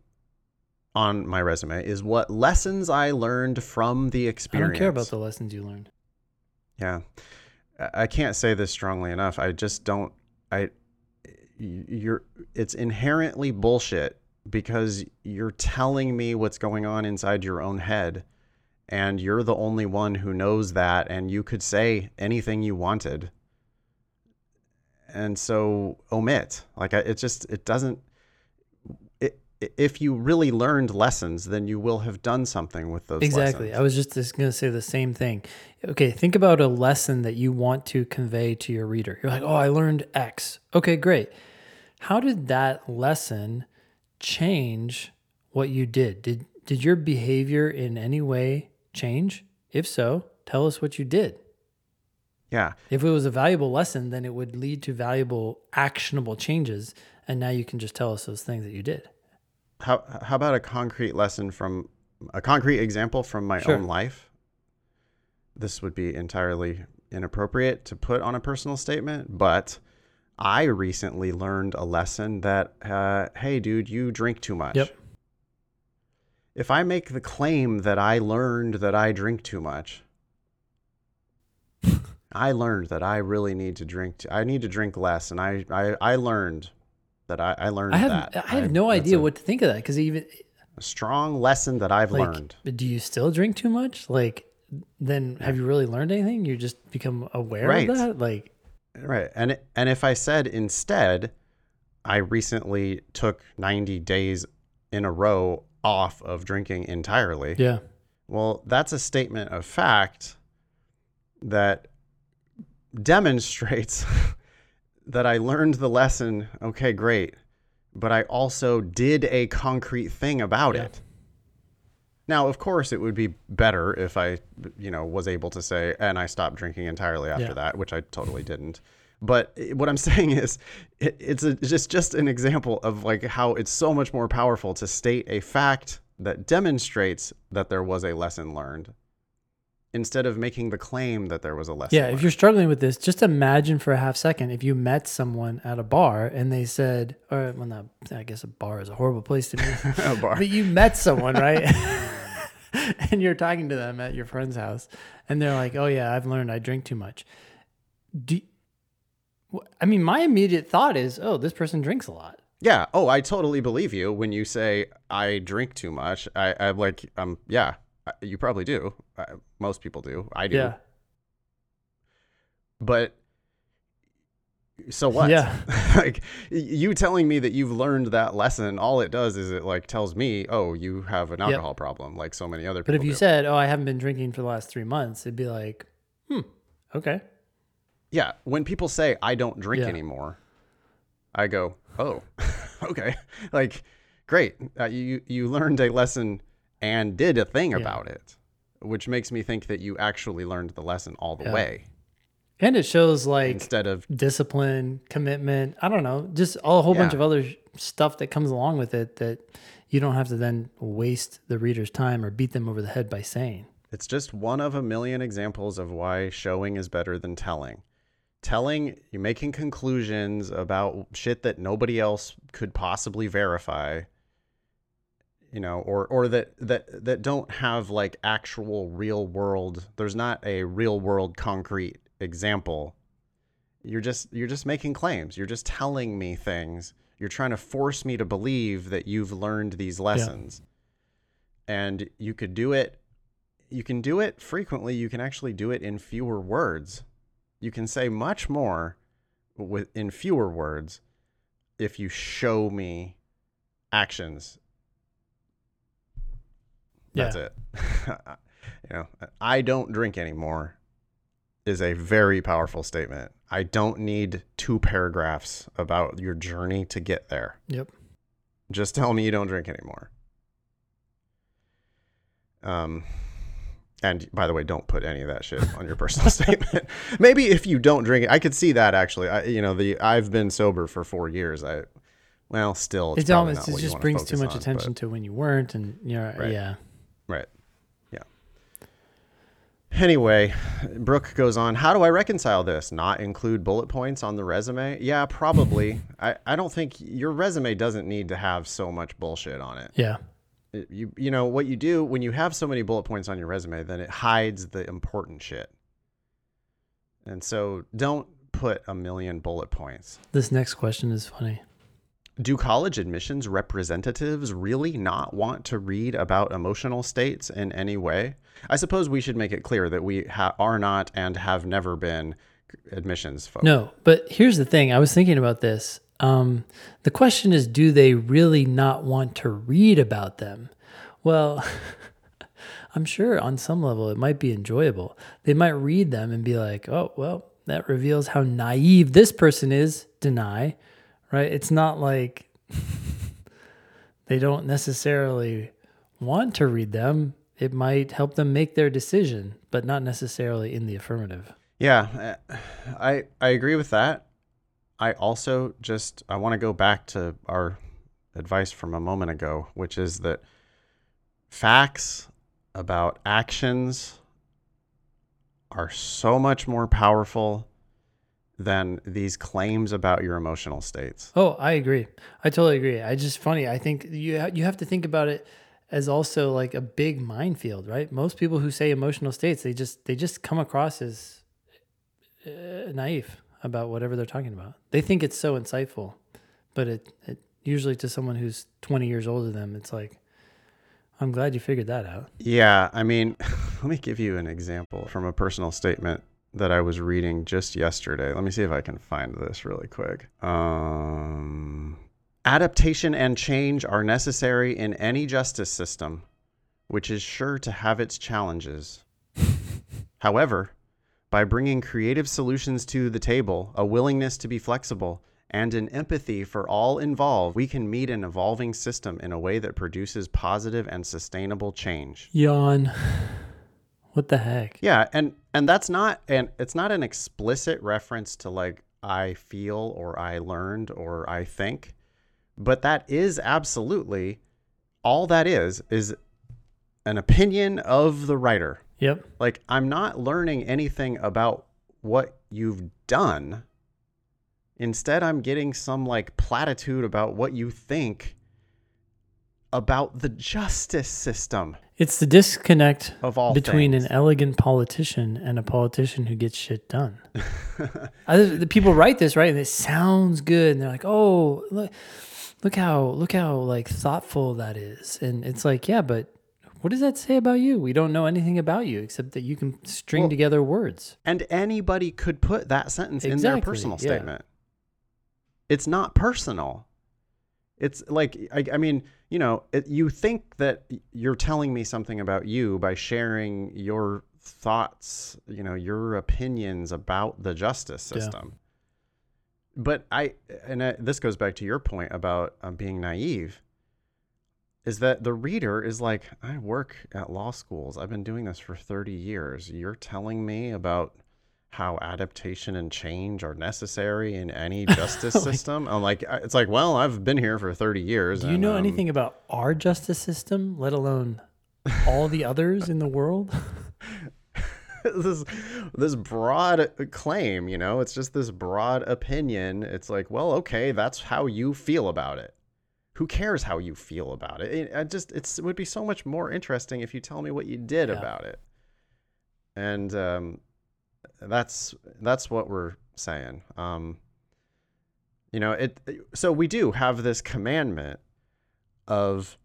on my resume is what lessons I learned from the experience. I don't care about the lessons you learned. Yeah. I can't say this strongly enough. I just don't I you're it's inherently bullshit because you're telling me what's going on inside your own head and you're the only one who knows that and you could say anything you wanted. And so omit. Like I, it just it doesn't if you really learned lessons, then you will have done something with those Exactly. lessons. I was just, just going to say the same thing. Okay, think about a lesson that you want to convey to your reader. You're like, oh, I learned X. Okay, great. How did that lesson change what you did? Did did your behavior in any way change? If so, tell us what you did. yeah. If it was a valuable lesson, then it would lead to valuable, actionable changes. And now you can just tell us those things that you did. How how about a concrete lesson from a concrete example from my Sure. own life? This would be entirely inappropriate to put on a personal statement, but I recently learned a lesson that uh, hey, dude, you drink too much. Yep. If I make the claim that I learned that I drink too much, I learned that I really need to drink. T- I need to drink less, and I I, I learned that I, I learned I have that. I have no idea a- what to think of that because even a strong lesson that I've like learned. but do you still drink too much like then have you really learned anything you just become aware Right. of that like Right. And and if I said instead, I recently took 90 days in a row off of drinking entirely. Yeah. Well, that's a statement of fact that demonstrates that I learned the lesson. Okay, great. But I also did a concrete thing about Yeah. it. Now, of course, it would be better if I, you know, was able to say, and I stopped drinking entirely after Yeah. that, which I totally didn't. But what I'm saying is, it, it's a, just just an example of like how it's so much more powerful to state a fact that demonstrates that there was a lesson learned, instead of making the claim that there was a lesson. Yeah. learned. If you're struggling with this, just imagine for a half second if you met someone at a bar and they said, or well, not, I guess a bar is a horrible place to be. a bar. But you met someone, right? and you're talking to them at your friend's house, and they're like, "Oh yeah, I've learned I drink too much." Do I mean my immediate thought is, "Oh, this person drinks a lot." Yeah. Oh, I totally believe you when you say I drink too much. I, I like, um, yeah, you probably do. Most people do. I do. Yeah, But so what? Yeah. like you telling me that you've learned that lesson, all it does is it like tells me, oh, you have an alcohol problem, like so many other people. but if you do. said, "Oh, I haven't been drinking for the last three months," it'd be like, "Hmm, okay." yeah, when people say I don't drink Yeah. anymore, I go, oh, okay, like great, uh, you you learned a lesson and did a thing Yeah. about it, which makes me think that you actually learned the lesson all the Yeah. way And it shows like instead of discipline, commitment. I don't know, just a whole bunch of other stuff that comes along with it that you don't have to then waste the reader's time or beat them over the head by saying. It's just one of a million examples of why showing is better than telling. Telling, you're making conclusions about shit that nobody else could possibly verify, you know, or or that that that don't have like actual real world. There's not a real world concrete example. You're just you're just making claims. You're just telling me things. You're trying to force me to believe that you've learned these lessons. And you could do it you can do it frequently. You can actually do it in fewer words. You can say much more with in fewer words if you show me actions. That's Yeah. it. you know, I don't drink anymore is a very powerful statement. I don't need two paragraphs about your journey to get there. Yep. Just tell me you don't drink anymore. Um, and by the way, don't put any of that shit on your personal statement. Maybe if you don't drink it, I could see that actually. I, you know, the I've been sober for four years. I, well, still, it's It almost it just brings too much on, attention to when you weren't, and you know, Right. yeah, but- right. Yeah. Anyway, Brooke goes on. How do I reconcile this? Not include bullet points on the resume? Yeah, probably. I, I don't think your resume doesn't need to have so much bullshit on it. yeah, it- you you know what you do when you have so many bullet points on your resume then it hides the important shit and so don't put a million bullet points This next question is funny. Do college admissions representatives really not want to read about emotional states in any way i suppose we should make it clear that we ha- are not and have never been admissions folks No, but here's the thing. I was thinking about this. Um, the question is, do they really not want to read about them? Well, I'm sure on some level it might be enjoyable. They might read them and be like, oh, well, that reveals how naive this person is. Deny, right? It's not like they don't necessarily want to read them. It might help them make their decision, but not necessarily in the affirmative. Yeah, I I agree with that. I also just I want to go back to our advice from a moment ago, which is that facts about actions are so much more powerful than these claims about your emotional states. Oh, I agree. I totally agree. I just funny. I think you ha- you have to think about it as also like a big minefield, right? Most people who say emotional states, they just they just come across as uh, naive about whatever they're talking about. They think it's so insightful, but it, it usually to someone who's 20 years older than them, it's like I'm glad you figured that out. Yeah, I mean, let me give you an example from a personal statement that I was reading just yesterday. Let me see if I can find this really quick. Um, adaptation and change are necessary in any justice system, which is sure to have its challenges. However, by bringing creative solutions to the table, a willingness to be flexible, and an empathy for all involved, we can meet an evolving system in a way that produces positive and sustainable change. Yawn. What the heck? Yeah, and and that's not and it's not an explicit reference to like I feel or I learned or I think, but that is absolutely all that is is an opinion of the writer. Yep. Like I'm not learning anything about what you've done. Instead, I'm getting some like platitude about what you think about the justice system It's the disconnect of all between things. an elegant politician and a politician who gets shit done. I, the people write this right, and it sounds good, and they're like, "Oh, look, look how look how like thoughtful that is," and it's like, yeah, but what does that say about you? We don't know anything about you except that you can string Well- together words. And anybody could put that sentence in their personal yeah. statement. It's not personal. It's like, I, I mean, you know, it, you think that you're telling me something about you by sharing your thoughts, you know, your opinions about the justice Yeah. system. But I, and I, this goes back to your point about um, being naive, is that the reader is like, I work at law schools. I've been doing this for 30 years. You're telling me about how adaptation and change are necessary in any justice Like- system. I'm like, it's like, well, I've been here for 30 years. Do you and, know um, anything about our justice system, let alone all the others in the world? this this broad claim, you know, it's just this broad opinion. It's like, well, okay, that's how you feel about it. Who cares how you feel about it? it I just it's, it would be so much more interesting if you tell me what you did Yeah. about it. And um, that's that's what we're saying. Um, you know, it. So we do have this commandment of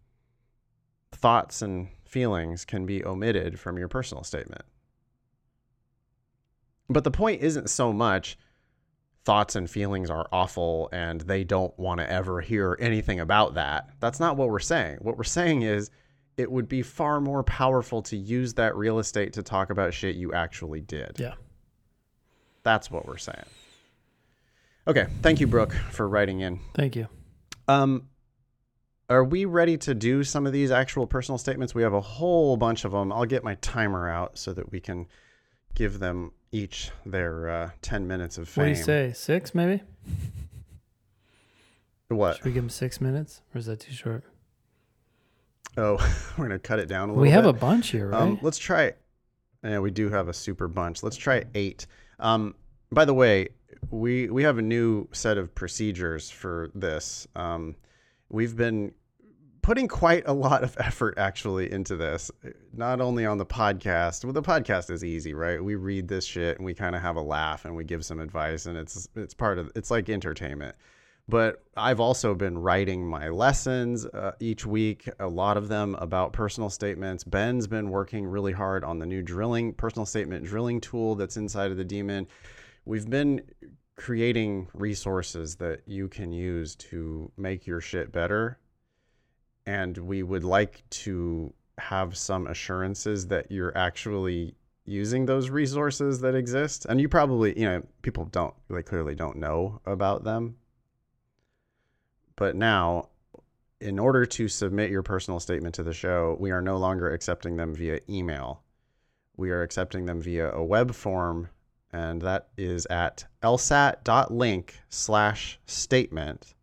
thoughts and feelings can be omitted from your personal statement. But the point isn't so much thoughts and feelings are awful and they don't want to ever hear anything about that. That's not what we're saying. What we're saying is it would be far more powerful to use that real estate to talk about shit you actually did. Yeah. That's what we're saying. Okay, thank you Brooke for writing in. Thank you. Um, are we ready to do some of these actual personal statements? We have a whole bunch of them. I'll get my timer out so that we can give them each their uh, 10 minutes of fame. What do you say? Six, maybe? What? Should we give them six minutes, or is that too short? Oh, we're going to cut it down a little We have a bunch here, right? Um, let's try. Yeah, we do have a super bunch. Let's try eight. Um, by the way, we we have a new set of procedures for this. Um, we've been putting quite a lot of effort actually into this. Not only on the podcast. Well, the podcast is easy, right? We read this shit and we kind of have a laugh and we give some advice, and it's it's part of it's like entertainment but I've also been writing my lessons uh, each week, a lot of them about personal statements. Ben's been working really hard on the new drilling, personal statement drilling tool that's inside of the Demon. We've been creating resources that you can use to make your shit better. And we would like to have some assurances that you're actually using those resources that exist. And you probably, you know, people don't, they clearly don't know about them but now, in order to submit your personal statement to the show, we are no longer accepting them via email. We are accepting them via a web form, and that is at lsat.link slash statement.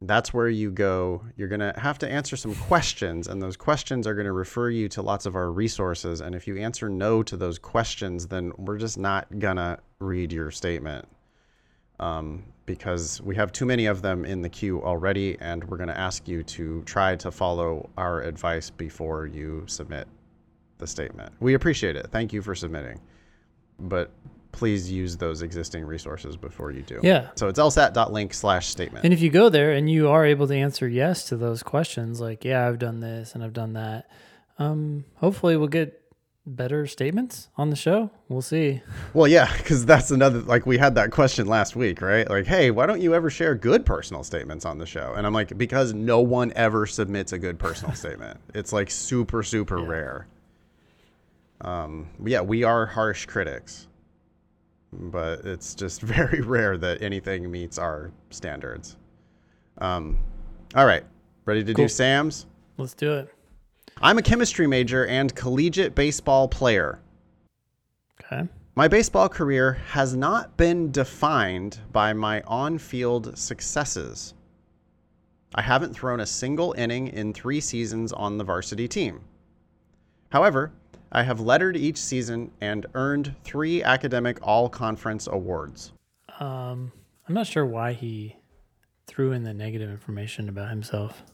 That's where you go. You're going to have to answer some questions, and those questions are going to refer you to lots of our resources. And if you answer no to those questions, then we're just not going to read your statement um, because we have too many of them in the queue already, and we're going to ask you to try to follow our advice before you submit the statement. We appreciate it. Thank you for submitting, but please use those existing resources before you do. yeah. So it's lsat.link slash statement. And if you go there and you are able to answer yes to those questions, like, yeah, I've done this and I've done that, um, hopefully we'll get better statements on the show. We'll see. Well, yeah, because that's another like we had that question last week, right? Like, hey, why don't you ever share good personal statements on the show? And I'm like, because no one ever submits a good personal statement. It's like super, super rare. Um, yeah, we are harsh critics, but it's just very rare that anything meets our standards. Um, all right, ready to Cool. do Sam's? Let's do it. I'm a chemistry major and collegiate baseball player. Okay. My baseball career has not been defined by my on field successes. I haven't thrown a single inning in three seasons on the varsity team. However, I have lettered each season and earned three academic all conference awards. Um, I'm not sure why he threw in the negative information about himself.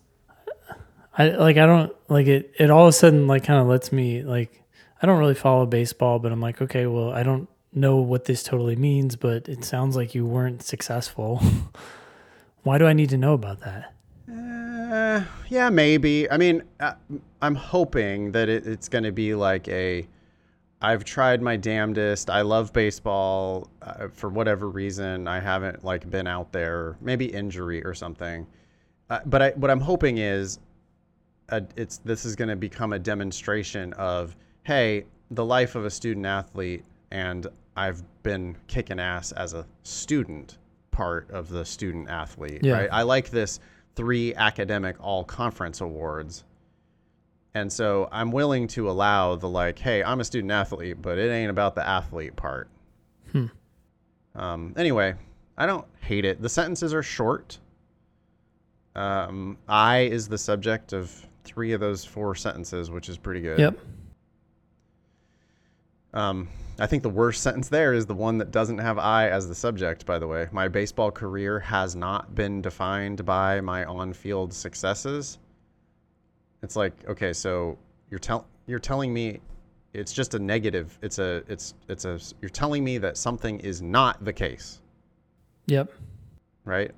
I like I don't like it it all of a sudden like kind of lets me like I don't really follow baseball, but I'm like, okay, well, I don't know what this totally means, but it sounds like you weren't successful. why do I need to know about that? Uh, yeah, maybe. I mean, uh, I'm hoping that it, it's going to be like a I've tried my damnedest. I love baseball uh, for whatever reason. I haven't like been out there, maybe injury or something. Uh, but I, what I'm hoping is, uh it's this is going to become a demonstration of, hey, the life of a student athlete, and I've been kicking ass as a student part of the student athlete. Yeah. Right. I like this three academic all conference awards. And so I'm willing to allow the like, hey, I'm a student athlete, but it ain't about the athlete part. Hmm. Um, anyway, I don't hate it. The sentences are short. Um, I is the subject of three of those four sentences, which is pretty good. Yep. Um, I think the worst sentence there is the one that doesn't have I as the subject, by the way. My baseball career has not been defined by my on field successes. It's like, okay, so you're tell you're telling me it's just a negative. It's a it's it's a you're telling me that something is not the case, Yep. right?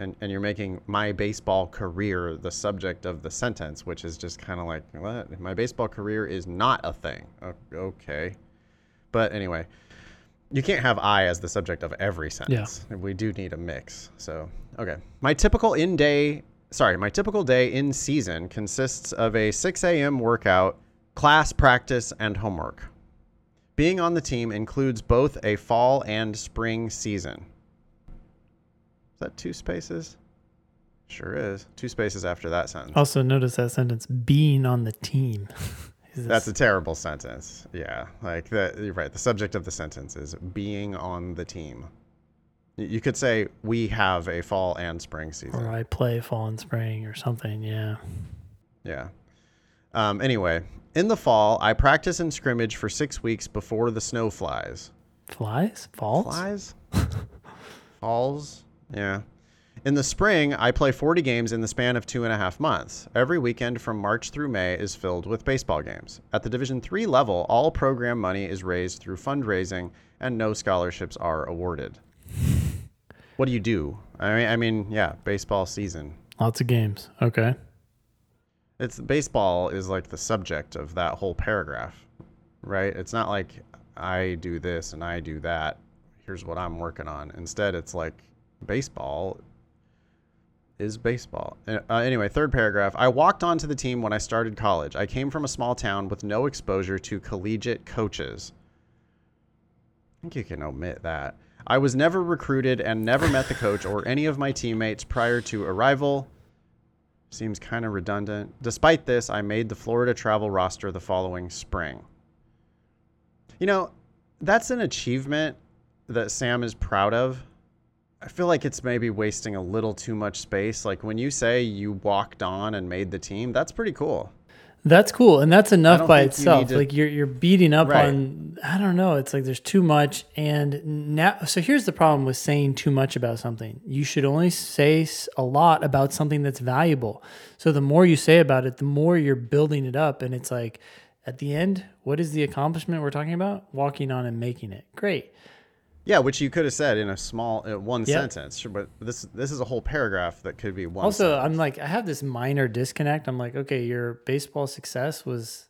And and you're making my baseball career the subject of the sentence, which is just kind of like, what? My baseball career is not a thing. Okay. But anyway, you can't have I as the subject of every sentence. Yeah. We do need a mix. So, okay. My typical in day, sorry, my typical day in season consists of a 6 a.m. workout, class practice, and homework. Being on the team includes both a fall and spring season. Is that two spaces? Sure is. Two spaces after that sentence. Also notice that sentence being on the team. Is That's a terrible sentence. Yeah, like that. You're right. The subject of the sentence is being on the team. You could say we have a fall and spring season. or I play fall and spring or something. Yeah. Yeah. Um, anyway, in the fall, I practice and scrimmage for six weeks before the snow flies. Flies? Falls? Flies? Falls? Yeah. In the spring, I play 40 games in the span of two and a half months. Every weekend from March through May is filled with baseball games. At the Division III level, all program money is raised through fundraising and no scholarships are awarded. What do you do? I mean, I mean, yeah, baseball season. Lots of games. Okay. It's baseball is like the subject of that whole paragraph, right? It's not like I do this and I do that. Here's what I'm working on. Instead, it's like baseball is baseball. Uh, anyway, third paragraph. I walked onto the team when I started college. I came from a small town with no exposure to collegiate coaches. I think you can omit that. I was never recruited and never met the coach or any of my teammates prior to arrival. Seems kind of redundant. Despite this, I made the Florida travel roster the following spring. You know, that's an achievement that Sam is proud of. I feel like it's maybe wasting a little too much space. Like when you say you walked on and made the team, that's pretty cool. That's cool, and that's enough by think you itself. to- like you're you're beating up Right. on. I don't know. It's like there's too much, and now. So here's the problem with saying too much about something. You should only say a lot about something that's valuable. So the more you say about it, the more you're building it up, and it's like, at the end, what is the accomplishment we're talking about? Walking on and making it. Great. Yeah, which you could have said in a small uh, one Yep. sentence, but this this is a whole paragraph that could be one. Also, sentence. I'm like, I have this minor disconnect. I'm like, okay, your baseball success was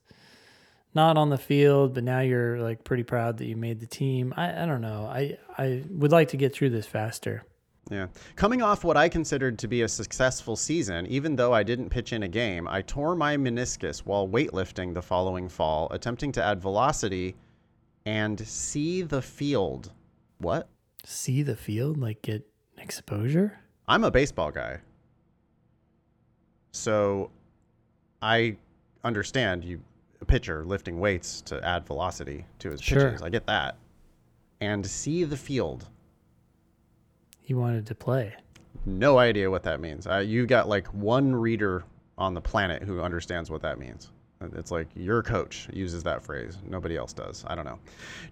not on the field, but now you're like pretty proud that you made the team. I, I don't know. I, I would like to get through this faster. Yeah. Coming off what I considered to be a successful season, even though I didn't pitch in a game, I tore my meniscus while weightlifting the following fall, attempting to add velocity and see the field. What? See the field, like get exposure? I'm a baseball guy. So I understand you a pitcher lifting weights to add velocity to his Sure. pitches. I get that. And see the field. He wanted to play. No idea what that means. Uh, you got like one reader on the planet who understands what that means. It's like your coach uses that phrase. Nobody else does. I don't know.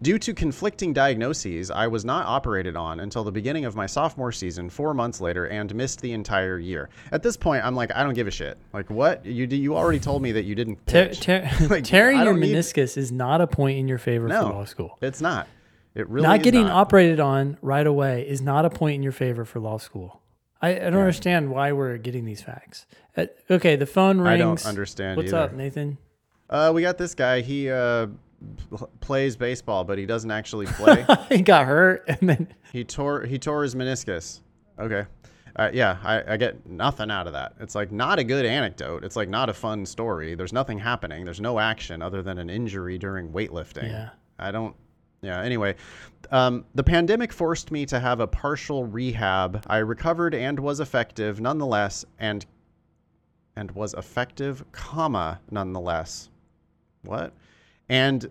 Due to conflicting diagnoses, I was not operated on until the beginning of my sophomore season, four months later, and missed the entire year. At this point, I'm like, I don't give a shit. Like, what? You you already told me that you didn't Tear, pitch. tear, Like, tearing your need- meniscus is not a point in your favor No. for law school. It's not. It really not getting not. operated on right away is not a point in your favor for law school. I, I don't understand why we're getting these facts. Uh, okay, the phone rings. I don't understand What's either. up, Nathan? Uh, we got this guy. He uh, pl- plays baseball, but he doesn't actually play. he got hurt, and then he tore he tore his meniscus. Okay. Uh, yeah, I, I get nothing out of that. It's like not a good anecdote. It's like not a fun story. There's nothing happening. There's no action other than an injury during weightlifting. Yeah. I don't. Yeah. Anyway, um, the pandemic forced me to have a partial rehab. I recovered and was effective nonetheless, and and was effective, comma nonetheless. What? And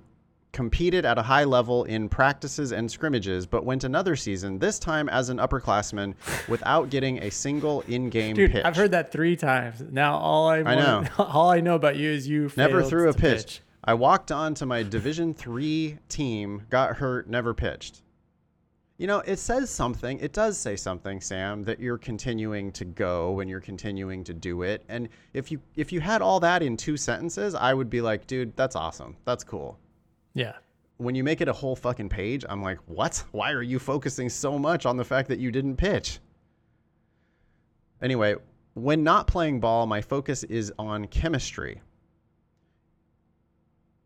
competed at a high level in practices and scrimmages, but went another season, this time as an upperclassman, without getting a single in-game dude, pitch. I've heard that three times. Now all I, know. want- all I know about you is you never threw a to pitch. I walked on to my Division three team, got hurt, never pitched. You know, it says something. It does say something, Sam, that you're continuing to go and you're continuing to do it. And if you if you had all that in two sentences, I would be like, dude, that's awesome. That's cool. Yeah, When you make it a whole fucking page, I'm like, what? Why are you focusing so much on the fact that you didn't pitch? Anyway, when not playing ball, my focus is on chemistry.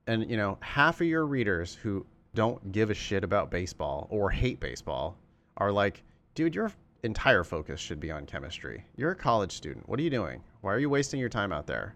And, you know, half of your readers who don't give a shit about baseball or hate baseball are like, dude, your entire focus should be on chemistry. You're a college student. What are you doing? Why are you wasting your time out there?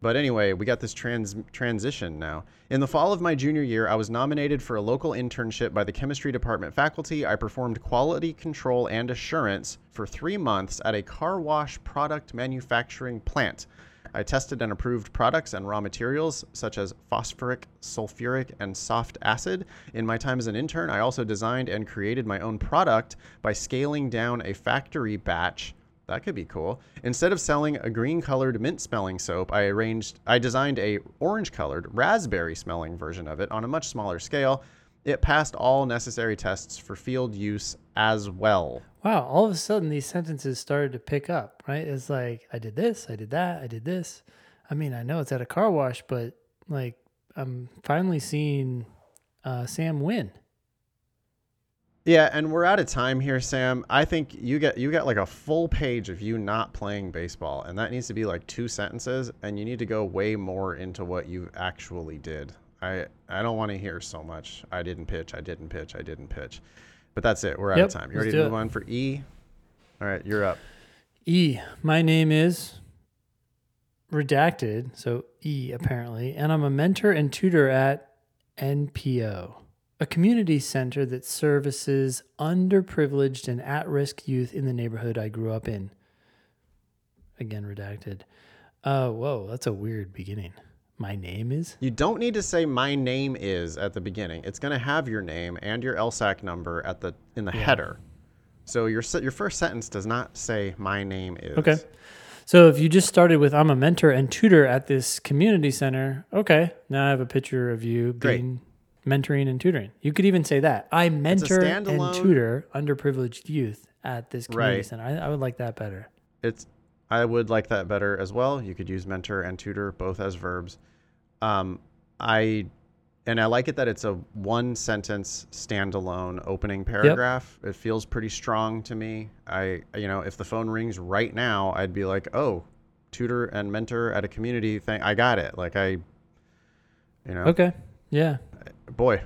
But anyway, we got this trans- transition now. In the fall of my junior year, I was nominated for a local internship by the chemistry department faculty. I performed quality control and assurance for three months at a car wash product manufacturing plant. I tested and approved products and raw materials such as phosphoric, sulfuric, and soft acid. In my time as an intern, I also designed and created my own product by scaling down a factory batch that could be cool. Instead of selling a green-colored mint-smelling soap, I arranged I designed a orange-colored raspberry-smelling version of it on a much smaller scale. It passed all necessary tests for field use as well. Wow, all of a sudden these sentences started to pick up, right? It's like I did this, I did that, I did this. I mean, I know it's at a car wash, but like I'm finally seeing uh, Sam win. Yeah, and we're out of time here, Sam. I think you get you got like a full page of you not playing baseball, and that needs to be like two sentences, and you need to go way more into what you actually did. I I don't want to hear so much. I didn't pitch. I didn't pitch. I didn't pitch. But that's it. We're out Yep, of time. You ready to it. move on for E? All right, you're up. E, my name is redacted, so E apparently, and I'm a mentor and tutor at NPO, a community center that services underprivileged and at risk youth in the neighborhood I grew up in. Again, redacted. Uh, whoa, that's a weird beginning. My name is? You don't need to say my name is at the beginning. It's going to have your name and your LSAC number at the in the header. So your your first sentence does not say my name is. Okay. So if you just started with I'm a mentor and tutor at this community center, okay, now I have a picture of you Great. being mentoring and tutoring. You could even say that I mentor and tutor underprivileged youth at this community Right. center. I, I would like that better. It's I would like that better as well. You could use mentor and tutor both as verbs. Um, I and I like it that it's a one sentence standalone opening paragraph. It feels pretty strong to me. I you know if the phone rings right now, I'd be like, oh, tutor and mentor at a community thing. I got it. Like I You know, Okay. Yeah. boy,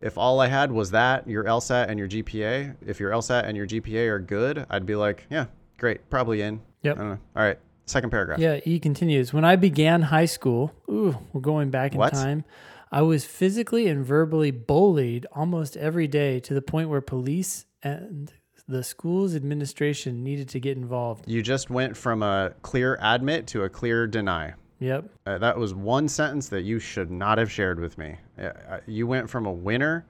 if all I had was that, your LSAT and your GPA, if your LSAT and your GPA are good, I'd be like, yeah, great, probably in. Yep. I don't know. All right, second paragraph. Yeah, he continues. When I began high school, ooh, we're going back in What? time. I was physically and verbally bullied almost every day to the point where police and the school's administration needed to get involved. You just went from a clear admit to a clear deny. Yep. Uh, that was one sentence that you should not have shared with me. Uh, uh, You went from a winner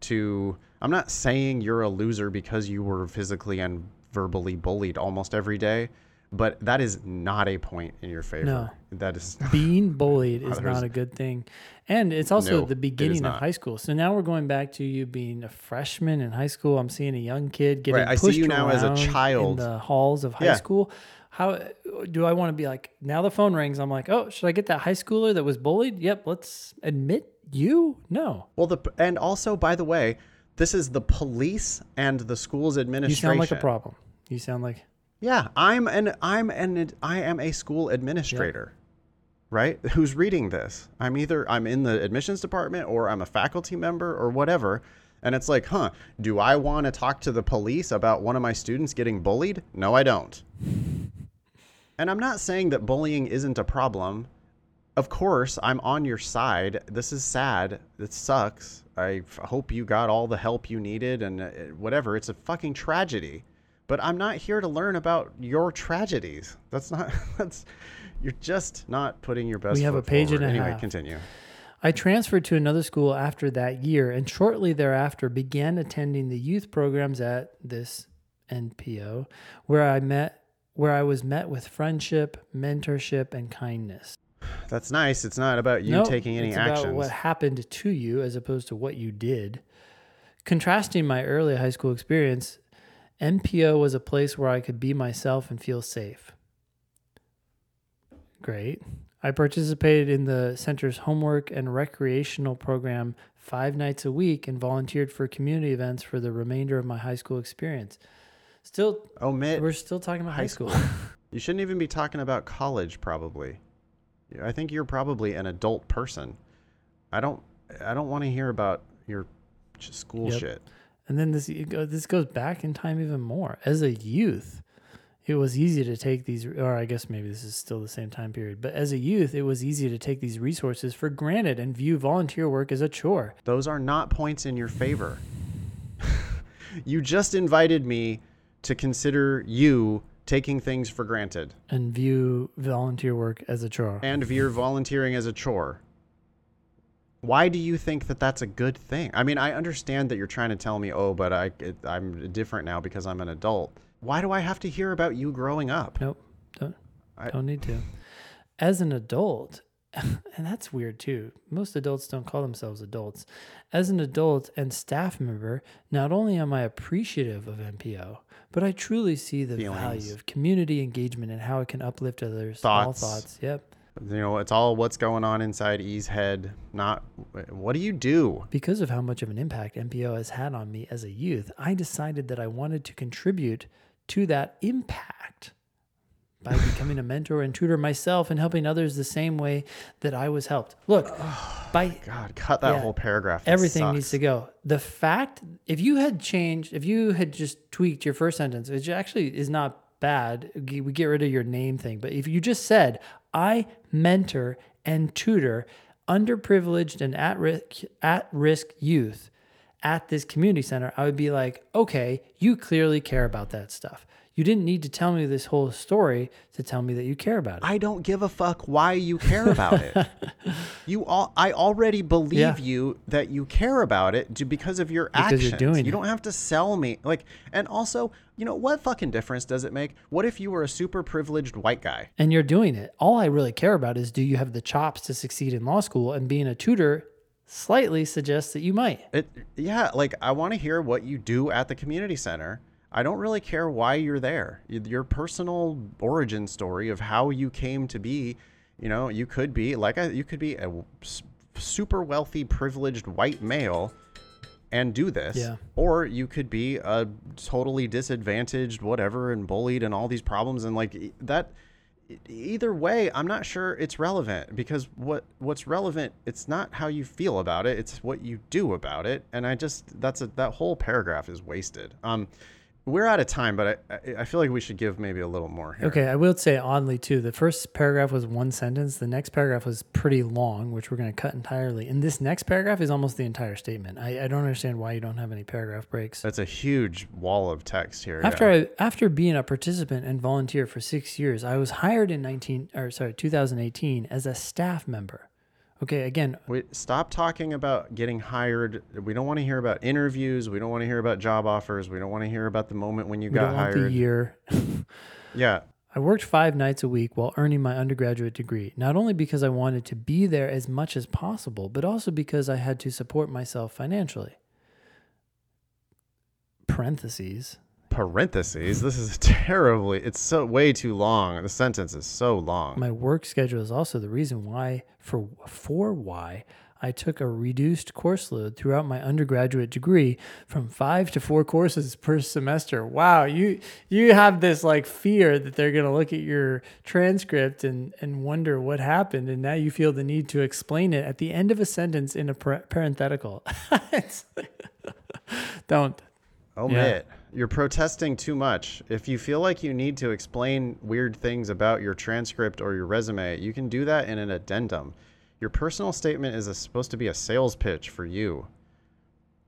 to. I'm not saying you're a loser because you were physically and verbally bullied almost every day, but that is not a point in your favor. No. That is. Being bullied is not a good thing. And it's also No, the beginning of high school. So now we're going back to you being a freshman in high school. I'm seeing a young kid getting Right, I see pushed you now as a child. in the halls of high Yeah. school. How do I want to be like now the phone rings I'm like, "Oh, should I get that high schooler that was bullied?" Yep, let's admit you? No. Well, the and also by the way, this is the police and the school's administration. You sound like a problem. You sound like Yeah, I'm an I'm an I am a school administrator. Right? Who's reading this? I'm either I'm in the admissions department or I'm a faculty member or whatever. And it's like, "Huh, do I want to talk to the police about one of my students getting bullied?" No, I don't. And I'm not saying that bullying isn't a problem. Of course, I'm on your side. This is sad. It sucks. I hope you got all the help you needed and uh, whatever. It's a fucking tragedy. But I'm not here to learn about your tragedies. That's not that's you're just not putting your best We have a page and forward. a anyway, half. continue. I transferred to another school after that year and shortly thereafter began attending the youth programs at this NPO where I met where I was met with friendship, mentorship and kindness. That's nice. It's not about you Nope, taking any it's actions. about what happened to you as opposed to what you did. Contrasting my early high school experience, NPO was a place where I could be myself and feel safe. Great. I participated in the center's homework and recreational program five nights a week and volunteered for community events for the remainder of my high school experience. Still, oh, Omit we're still talking about high, high school. You shouldn't even be talking about college probably. I think you're probably an adult person. I don't I don't want to hear about your school Yep. shit. And then this go- this goes back in time even more. As a youth, it was easy to take these, or I guess maybe this is still the same time period. But as a youth, it was easy to take these resources for granted and view volunteer work as a chore. Those are not points in your favor. you just invited me to consider you taking things for granted And view volunteer work as a chore. and view volunteering as a chore. Why do you think that that's a good thing? I mean, I understand that you're trying to tell me, oh, but I, it, I'm different now because I'm an adult. Why do I have to hear about you growing up? Nope, don't I- don't need to. As an adult, and that's weird too. Most adults don't call themselves adults. As an adult and staff member, not only am I appreciative of NPO, but I truly see the Feelings. value of community engagement and how it can uplift others. All Thoughts. thoughts. Yep. You know, it's all what's going on inside E's head, not what do you do? Because of how much of an impact NPO has had on me as a youth, I decided that I wanted to contribute to that impact by becoming a mentor and tutor myself and helping others the same way that I was helped. Look, oh by God, cut that Yeah. whole paragraph. That everything sucks. needs to go. The fact, if you had changed, if you had just tweaked your first sentence, which actually is not bad, we get rid of your name thing. But if you just said, I mentor and tutor underprivileged and at risk, at risk youth at this community center, I would be like, okay, you clearly care about that stuff. You didn't need to tell me this whole story to tell me that you care about it. I don't give a fuck why you care about it. you all, I already believe Yeah. you that you care about it because of your Because actions. you're doing you it. don't have to sell me like. And also, you know what fucking difference does it make? What if you were a super privileged white guy? and you're doing it. All I really care about is do you have the chops to succeed in law school? And being a tutor slightly suggests that you might. It, yeah, like I want to hear what you do at the community center. I don't really care why you're there. Your personal origin story of how you came to be, you know, you could be like a, you could be a super wealthy, privileged white male and do this, Yeah. or you could be a totally disadvantaged, whatever, and bullied and all these problems and like that. either way, I'm not sure it's relevant because what what's relevant it's not how you feel about it, it's what you do about it. And I just that's a that whole paragraph is wasted. Um we're out of time, but I I- feel like we should give maybe a little more here. Okay, I will say oddly too. The first paragraph was one sentence. The next paragraph was pretty long, which we're going to cut entirely. And this next paragraph is almost the entire statement. I, I don't understand why you don't have any paragraph breaks. That's a huge wall of text here. After yeah. I, after being a participant and volunteer for six years, I was hired in nineteen or sorry 2018 as a staff member. Okay, again, uh, Wait, stop talking about getting hired. We don't want to hear about interviews. We don't want to hear about job offers. We don't want to hear about the moment when you got hired. the year. Yeah. I worked five nights a week while earning my undergraduate degree, not only because I wanted to be there as much as possible, but also because I had to support myself financially. Parentheses. Parentheses. This is terribly. It's so way too long. The sentence is so long. My work schedule is also the reason why, for, for why, I took a reduced course load throughout my undergraduate degree from five to four courses per semester. Wow, you you have this like fear that they're gonna look at your transcript and and wonder what happened, and now you feel the need to explain it at the end of a sentence in a par- parenthetical. It's- Don't. Omit. You're protesting too much. If you feel like you need to explain weird things about your transcript or your resume, you can do that in an addendum. Your personal statement is a, supposed to be a sales pitch for you.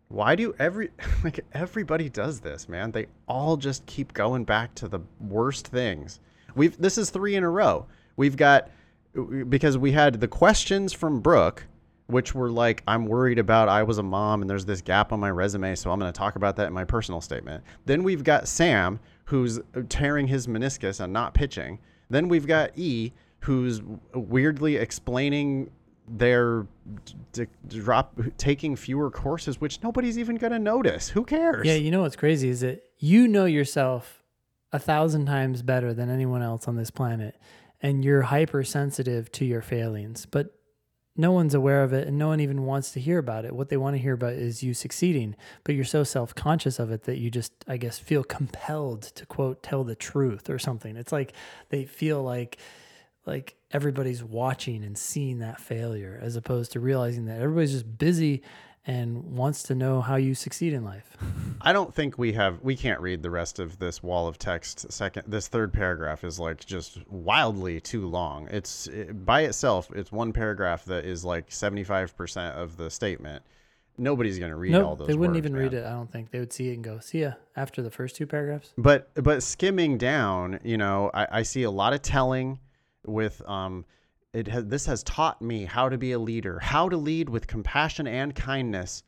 Why do every like everybody does this, man? They all just keep going back to the worst things. We've this is 3 in a row. We've got because we had the questions from Brooke which were like, I'm worried about I was a mom and there's this gap on my resume, so I'm going to talk about that in my personal statement. Then we've got Sam, who's tearing his meniscus and not pitching. Then we've got E, who's weirdly explaining their d- drop taking fewer courses, which nobody's even going to notice. Who cares? Yeah, you know what's crazy is that you know yourself a thousand times better than anyone else on this planet, and you're hypersensitive to your failings, but no one's aware of it and no one even wants to hear about it. What they want to hear about is you succeeding, but you're so self conscious of it that you just, I guess, feel compelled to quote, tell the truth or something. It's like they feel like, like everybody's watching and seeing that failure as opposed to realizing that everybody's just busy and wants to know how you succeed in life. I don't think we have we can't read the rest of this wall of text. Second, this third paragraph is like just wildly too long. It's it, by itself, it's one paragraph that is like seventy five percent of the statement. Nobody's gonna read all Nope, those. they wouldn't words, even read it. I don't think they would see it and go, "See ya." After the first two paragraphs, But but skimming down, you know, I, I see a lot of telling with um it has this has taught me how to be a leader, how to lead with compassion and kindness,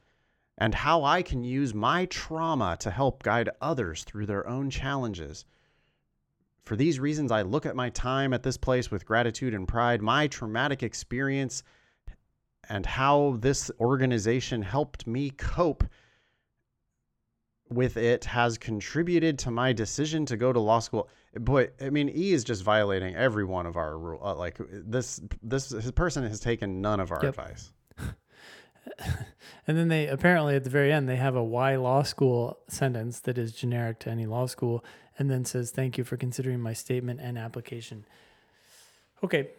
and how I can use my trauma to help guide others through their own challenges. For these reasons, I look at my time at this place with gratitude and pride. My traumatic experience and how this organization helped me cope with it has contributed to my decision to go to law school. Boy, I mean, E is just violating every one of our rule. Uh, like this, this, this person has taken none of our Yep. advice. and then they apparently at the very end they have a why law school sentence that is generic to any law school, and then says, "Thank you for considering my statement and application." Okay,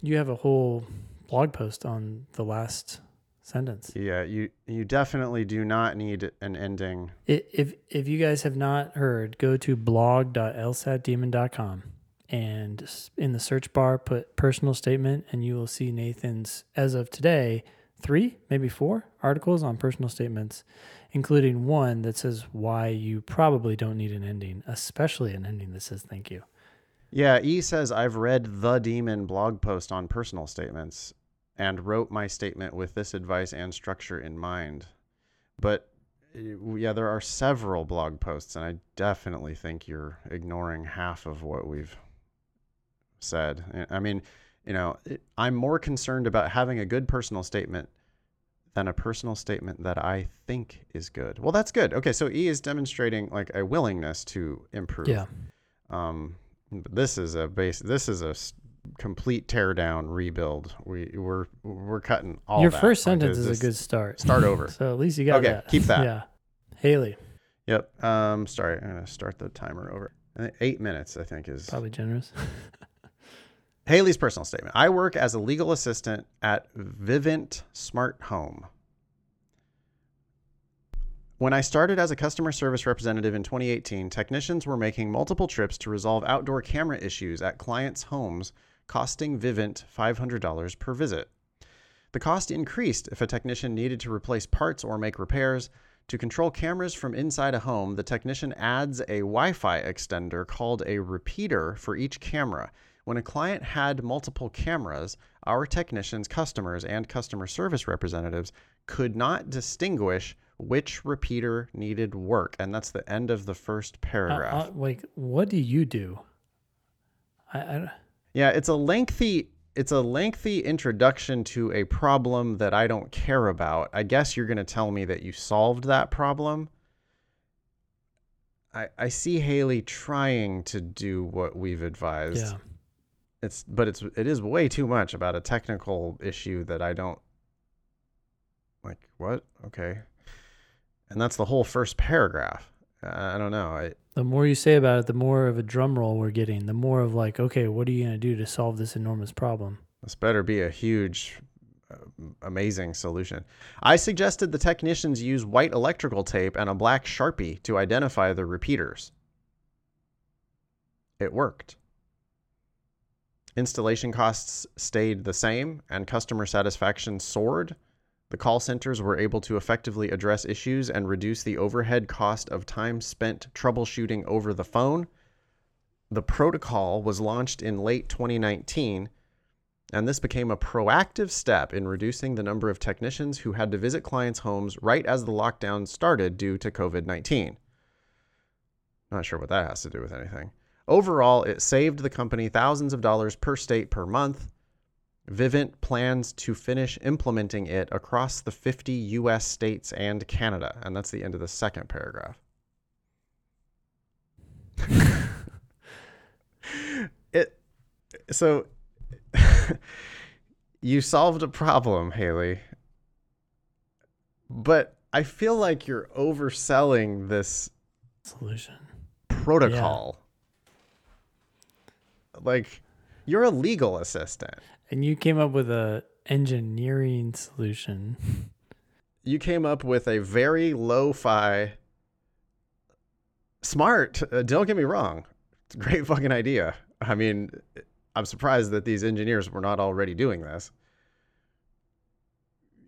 you have a whole blog post on the last sentence. Yeah, you you definitely do not need an ending. If if you guys have not heard, go to blog.lsatdemon.com and in the search bar put personal statement and you will see Nathan's as of today three, maybe four articles on personal statements, including one that says why you probably don't need an ending, especially an ending that says thank you. Yeah, E says I've read the demon blog post on personal statements and wrote my statement with this advice and structure in mind. But uh, yeah, there are several blog posts, and I definitely think you're ignoring half of what we've said. I- I mean, you know, I'm more concerned about having a good personal statement than a personal statement that I think is good. Well, that's good. Okay, so E is demonstrating like a willingness to improve. Yeah. Um, but this is a base. This is a complete tear down rebuild. We we're we're cutting all. Your first sentence is a good start. start over. So at least you got Okay, that. keep that. Yeah. Haley, Yep. Um. Sorry, I'm gonna start the timer over. Eight minutes, I think, is probably generous. Haley's personal statement. I work as a legal assistant at Vivint Smart Home. When I started as a customer service representative in 2018, technicians were making multiple trips to resolve outdoor camera issues at clients' homes, costing Vivint $500 per visit. The cost increased if a technician needed to replace parts or make repairs. To control cameras from inside a home, the technician adds a Wi Fi extender called a repeater for each camera. When a client had multiple cameras, our technicians, customers, and customer service representatives could not distinguish which repeater needed work. And that's the end of the first Uh, paragraph. uh, like, what do you do? I, I Yeah, it's a lengthy it's a lengthy introduction to a problem that I don't care about. I guess you're going to tell me that you solved that problem. I I see Haley trying to do what we've advised. yeah. It's but it's it is way too much about a technical issue that I don't like what? Okay. And that's the whole first paragraph. I I don't know. I The more you say about it, the more of a drum roll we're getting. The more of like, okay, what are you gonna do to solve this enormous problem? This better be a huge, uh, amazing solution. I suggested the technicians use white electrical tape and a black sharpie to identify the repeaters. It worked. Installation costs stayed the same and customer satisfaction soared. The call centers were able to effectively address issues and reduce the overhead cost of time spent troubleshooting over the phone. The protocol was launched in late 2019 and this became a proactive step in reducing the number of technicians who had to visit clients' homes right as the lockdown started due to COVID 19. Not sure what that has to do with anything. Overall, it saved the company thousands of dollars per state per month. Vivint plans to finish implementing it across the 50 US states and Canada. And that's the end of the second paragraph. it so you solved a problem, Haley. But I feel like you're overselling this Solution. protocol. Like you're a legal assistant. And you came up with a engineering solution. You came up with a very lo-fi smart, uh, don't get me wrong. It's a great fucking idea. I mean, I'm surprised that these engineers were not already doing this.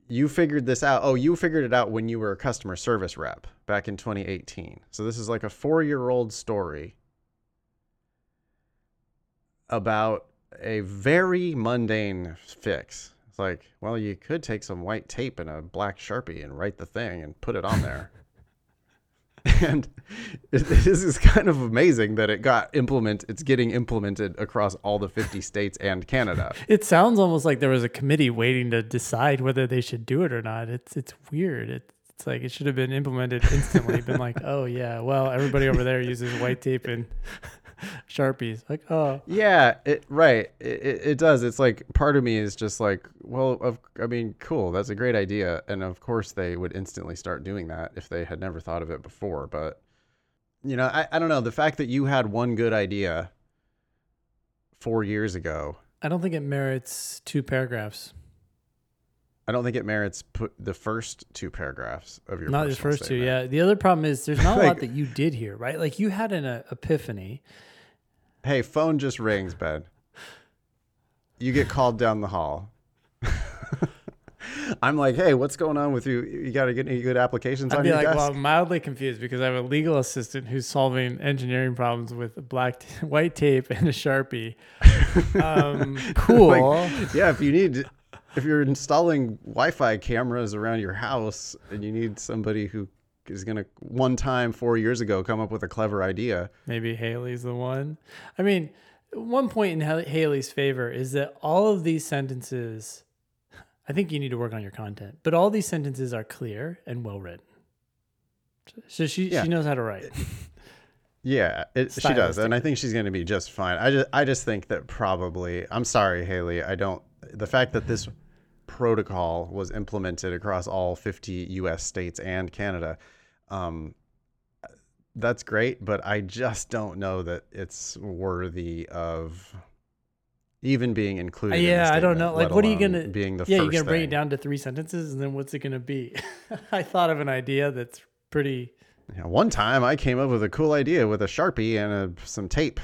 You figured this out. Oh, you figured it out when you were a customer service rep back in 2018. So this is like a 4-year-old story about a very mundane fix. It's like, well, you could take some white tape and a black sharpie and write the thing and put it on there. and it, this is kind of amazing that it got implement. It's getting implemented across all the 50 states and Canada. It sounds almost like there was a committee waiting to decide whether they should do it or not. It's it's weird. It, it's like it should have been implemented instantly. been like, oh yeah, well everybody over there uses white tape and sharpies. Like, oh Yeah, it right. It, it, it does. It's like part of me is just like, well, of I mean, cool. That's a great idea, and of course they would instantly start doing that if they had never thought of it before. But you know, I, I don't know. The fact that you had one good idea four years ago, I don't think it merits two paragraphs. I don't think it merits put the first two paragraphs of your not the first two. Yeah. The other problem is there's not a lot that you did here, right? Like you had an uh, epiphany. Hey, phone just rings, Ben. You get called down the hall. I'm like, hey, what's going on with you? You got to get any good applications I'd on be your like, desk? well, I'm mildly confused because I have a legal assistant who's solving engineering problems with black, t- white tape and a sharpie. Um, cool. Like, yeah, if you need, if you're installing Wi-Fi cameras around your house and you need somebody who is gonna one time four years ago come up with a clever idea, Maybe Haley's the one. I mean, one point in Haley's favor is that all of these sentences, I think you need to work on your content, but all these sentences are clear and well written. So she Yeah. she knows how to write. yeah, it, she does, and I think she's gonna be just fine. I just, I just think that probably, I'm sorry, Haley, I don't. The fact that this protocol was implemented across all 50 U.S. states and Canada. Um, that's great, but I just don't know that it's worthy of even being included. in the yeah, I don't know. Like, what are you gonna? being the yeah, first you're gonna bring it down to three sentences, and then what's it gonna be? I thought of an idea that's pretty. Yeah, one time I came up with a cool idea with a sharpie and a, some tape.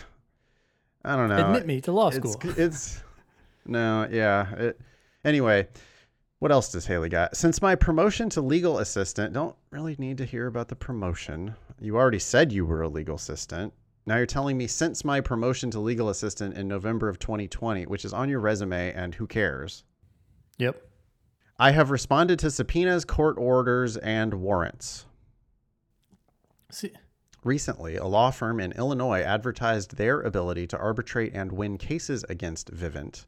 I don't know. admit me to law it's, school. It's no, yeah. It, anyway, what else does Haley got? Since my promotion to legal assistant, don't really need to hear about the promotion. You already said you were a legal assistant. Now you're telling me since my promotion to legal assistant in November of 2020, which is on your resume, and who cares? Yep. I have responded to subpoenas, court orders, and warrants. See, Recently, a law firm in Illinois advertised their ability to arbitrate and win cases against Vivint.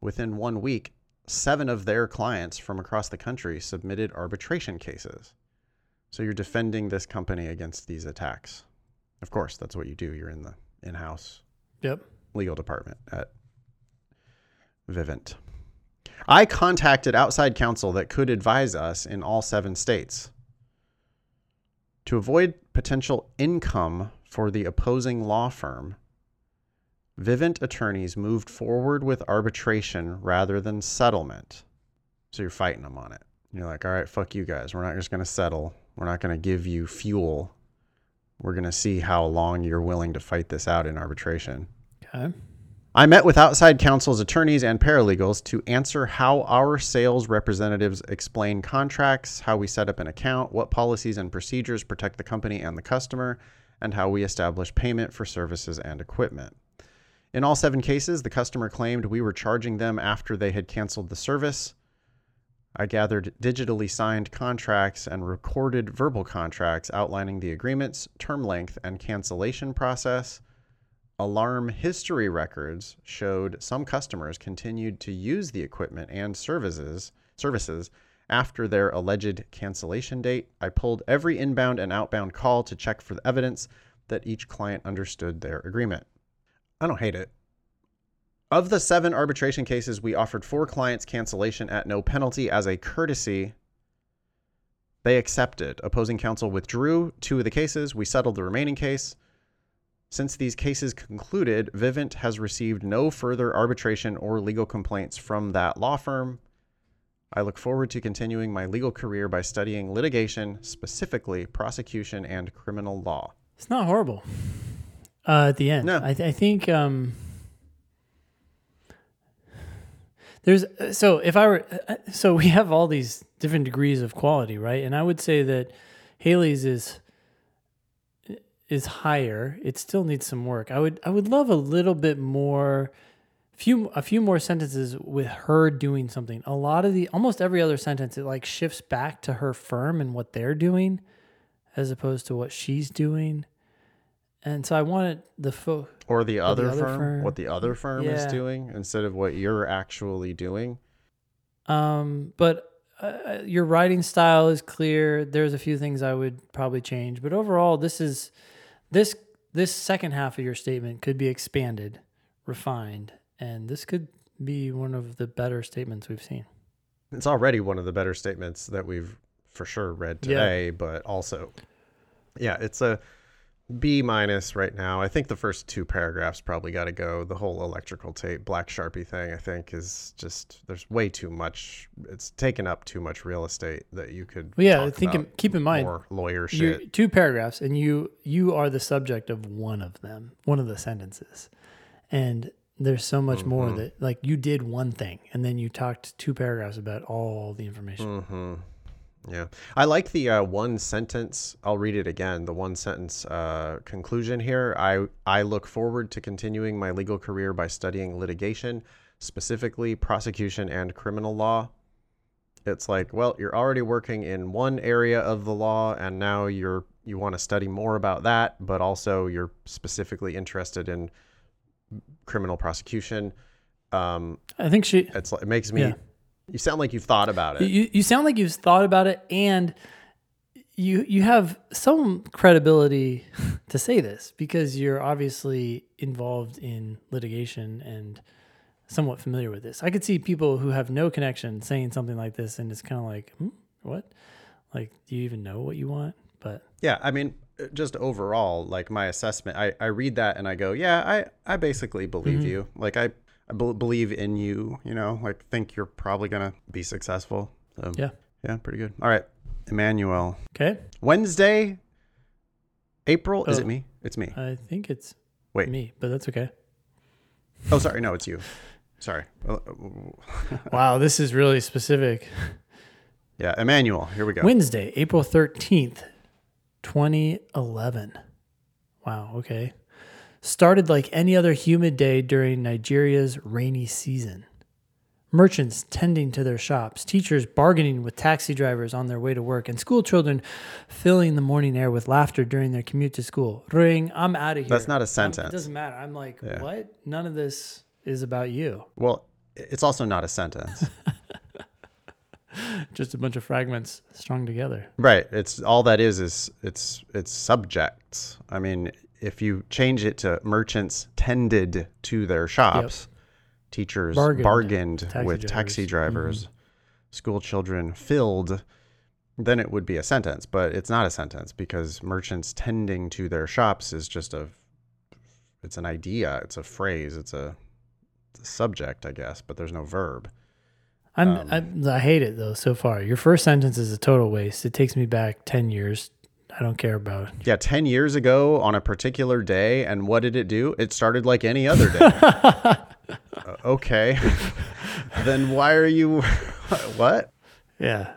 Within one week, seven of their clients from across the country submitted arbitration cases. So you're defending this company against these attacks. Of course, that's what you do. You're in the in house yep. legal department at Vivint. I contacted outside counsel that could advise us in all seven states. To avoid potential income for the opposing law firm, Vivint attorneys moved forward with arbitration rather than settlement. So you're fighting them on it. You're like, all right, fuck you guys. We're not just going to settle. We're not going to give you fuel. We're going to see how long you're willing to fight this out in arbitration. Okay. I met with outside counsel's attorneys and paralegals to answer how our sales representatives explain contracts, how we set up an account, what policies and procedures protect the company and the customer, and how we establish payment for services and equipment. In all seven cases, the customer claimed we were charging them after they had canceled the service. I gathered digitally signed contracts and recorded verbal contracts outlining the agreements, term length, and cancellation process. Alarm history records showed some customers continued to use the equipment and services services after their alleged cancellation date. I pulled every inbound and outbound call to check for the evidence that each client understood their agreement. I don't hate it. Of the seven arbitration cases, we offered four clients cancellation at no penalty as a courtesy. They accepted. Opposing counsel withdrew two of the cases. We settled the remaining case. Since these cases concluded, Vivint has received no further arbitration or legal complaints from that law firm. I look forward to continuing my legal career by studying litigation, specifically prosecution and criminal law. It's not horrible. Uh, at the end, No. I, th- I think um, there's so if I were uh, so we have all these different degrees of quality, right? And I would say that Haley's is is higher. It still needs some work. I would I would love a little bit more few a few more sentences with her doing something. A lot of the almost every other sentence it like shifts back to her firm and what they're doing as opposed to what she's doing. And so I wanted the fo- Or the other, other firm, firm. what the other firm is doing instead of what you're actually doing. Um, but uh, your writing style is clear. There's a few things I would probably change, but overall, this is this this second half of your statement could be expanded, refined, and this could be one of the better statements we've seen. It's already one of the better statements that we've for sure read Yeah. today, but also, yeah, it's a B minus right now. I think the first two paragraphs probably got to go. The whole electrical tape, black sharpie thing, I think, is just there's way too much. It's taken up too much real estate that you could. Well, yeah, think in, keep in mind more lawyer you shit. two paragraphs, and you you are the subject of one of them, one of the sentences, and there's so much more Mhm. that like you did one thing, and then you talked two paragraphs about all the information. hmm Yeah, I like the uh, one sentence. I'll read it again. The one sentence uh, conclusion here. I I look forward to continuing my legal career by studying litigation, specifically prosecution and criminal law. It's like, well, you're already working in one area of the law, and now you're you want to study more about that, but also you're specifically interested in criminal prosecution. Um, I think she it's it makes me. Yeah. You sound like you've thought about it. You, you sound like you've thought about it and you you have some credibility to say this because you're obviously involved in litigation and somewhat familiar with this. I could see people who have no connection saying something like this and it's kind of like, hmm, what? Like, do you even know what you want? But Yeah, I mean, uh, just overall, like my assessment, I, I read that and I go, yeah, I, I basically believe Mhm. you. Like I, I believe in you. You know, like think you're probably gonna be successful. So Yeah. yeah, pretty good. All right, Emmanuel. Okay. Wednesday, April. Is Oh. it me? It's me. I think it's Wait. me, but that's okay. Oh, sorry. No, it's you. Sorry. Wow, this is really specific. Yeah, Emmanuel. Here we go. Wednesday, April 13th, 2011. Wow, okay. Started like any other humid day during Nigeria's rainy season. Merchants tending to their shops, teachers bargaining with taxi drivers on their way to work, and school children filling the morning air with laughter during their commute to school. Ring, I'm out of here. That's not a I'm- sentence. it doesn't matter. I'm like, Yeah. what? None of this is about you. Well, it's also not a sentence. Just a bunch of fragments strung together. right. It's all that is is it's it's subjects. I mean, if you change it to merchants tended to their shops, teachers Bargained. bargained, Taxi with taxi drivers. Mm-hmm. school children filled, then it would be a sentence, but it's not a sentence because merchants tending to their shops is just a it's an idea, it's a phrase, it's a, it's a subject, I guess, but there's no verb. I'm, Um, I, I hate it though so far. Your first sentence is a total waste. It takes me back 10 years. I don't care about it. Yeah, 10 years ago on a particular day, and what did it do? It started like any other day. Uh, okay. then why are you. what? Yeah.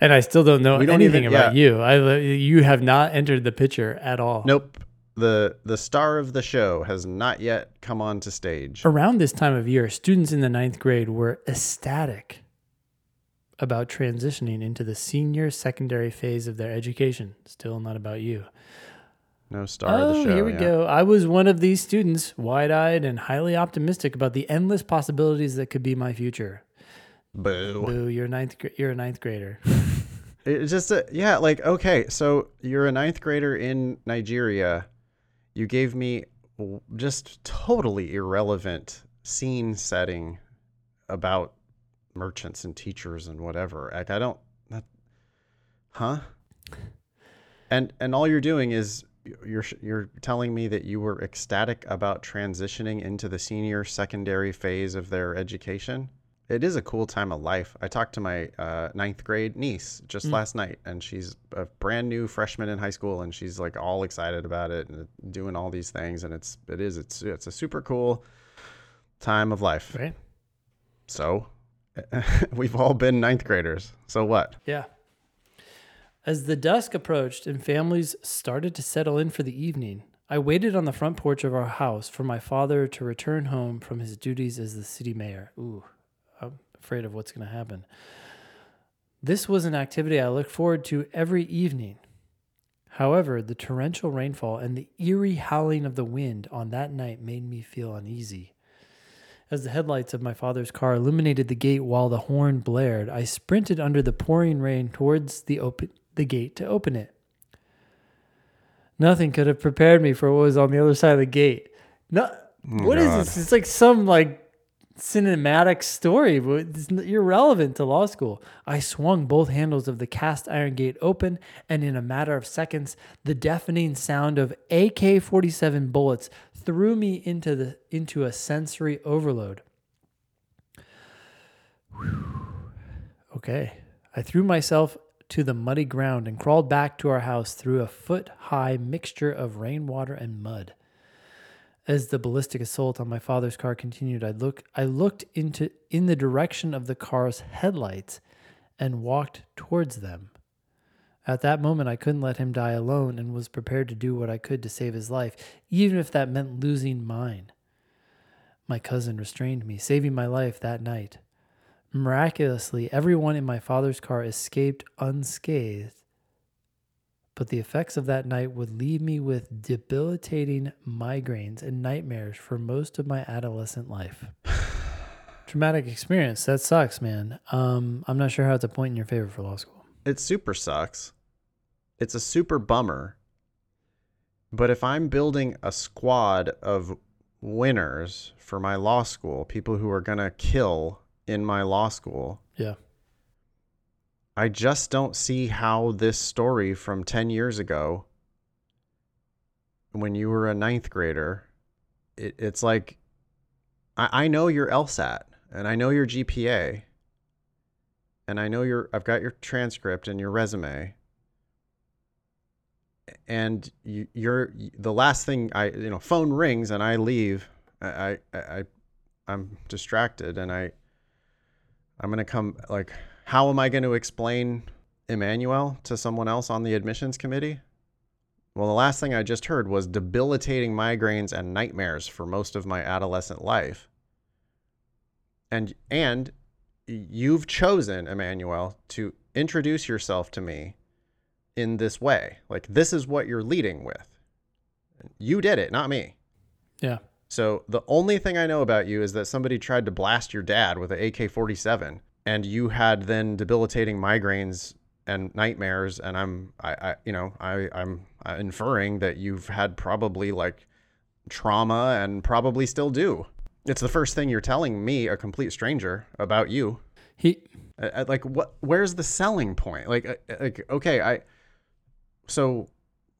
And I still don't know We don't anything even- about yeah. you. I you have not entered the picture at all. Nope. The the star of the show has not yet come onto stage. Around this time of year, students in the ninth grade were ecstatic about transitioning into the senior secondary phase of their education. Still not about you. No star of the Oh, show. here we yeah. go. I was one of these students, wide eyed and highly optimistic about the endless possibilities that could be my future. Boo. Boo, you're a ninth. You're a ninth grader. It's just a, yeah, like okay, so you're a ninth grader in Nigeria. You gave me just totally irrelevant scene setting about merchants and teachers and whatever. Like I don't, that, huh? And and all you're doing is you're you're telling me that you were ecstatic about transitioning into the senior secondary phase of their education. It is a cool time of life. I talked to my uh, ninth grade niece just last night, and she's a brand new freshman in high school, and she's like all excited about it and doing all these things, and it's it is it's it's a super cool time of life. right? So we've all been ninth graders. So what? Yeah. As the dusk approached and families started to settle in for the evening, I waited on the front porch of our house for my father to return home from his duties as the city mayor. Ooh, I'm afraid of what's going to happen. This was an activity I looked forward to every evening. However, the torrential rainfall and the eerie howling of the wind on that night made me feel uneasy. As the headlights of my father's car illuminated the gate while the horn blared, I sprinted under the pouring rain towards the open the gate to open it. Nothing could have prepared me for what was on the other side of the gate. No, oh, what is this? It's like some like cinematic story, but it's irrelevant to law school. I swung both handles of the cast iron gate open, and in a matter of seconds, the deafening sound of AK-47 bullets threw me into the into a sensory overload. Okay, I threw myself to the muddy ground and crawled back to our house through a foot-high mixture of rainwater and mud. As the ballistic assault on my father's car continued, I look I looked into in the direction of the car's headlights and walked towards them. At that moment I couldn't let him die alone and was prepared to do what I could to save his life, even if that meant losing mine. My cousin restrained me, saving my life that night. Miraculously, everyone in my father's car escaped unscathed but the effects of that night would leave me with debilitating migraines and nightmares for most of my adolescent life. Traumatic experience. That sucks, man. Um, I'm not sure how it's a point in your favor for law school. It super sucks. It's a super bummer. But if I'm building a squad of winners for my law school, people who are going to kill in my law school, Yeah. I just don't see how this story from 10 years ago, when you were a ninth grader, it, it's like, I, I know your LSAT and I know your GPA and I know your I've got your transcript and your resume and you, you're the last thing I you know phone rings and I leave I I, I I'm distracted and I I'm gonna come like how am I going to explain Emmanuel to someone else on the admissions committee? Well, the last thing I just heard was debilitating migraines and nightmares for most of my adolescent life. And and you've chosen Emmanuel to introduce yourself to me in this way. Like this is what you're leading with. You did it, not me. Yeah. So the only thing I know about you is that somebody tried to blast your dad with an AK-47 and you had then debilitating migraines and nightmares and I'm I, I you know, I I'm uh, inferring that you've had probably like trauma and probably still do. It's the first thing you're telling me, a complete stranger, about you. He Uh, like what where's the selling point like uh, like okay i so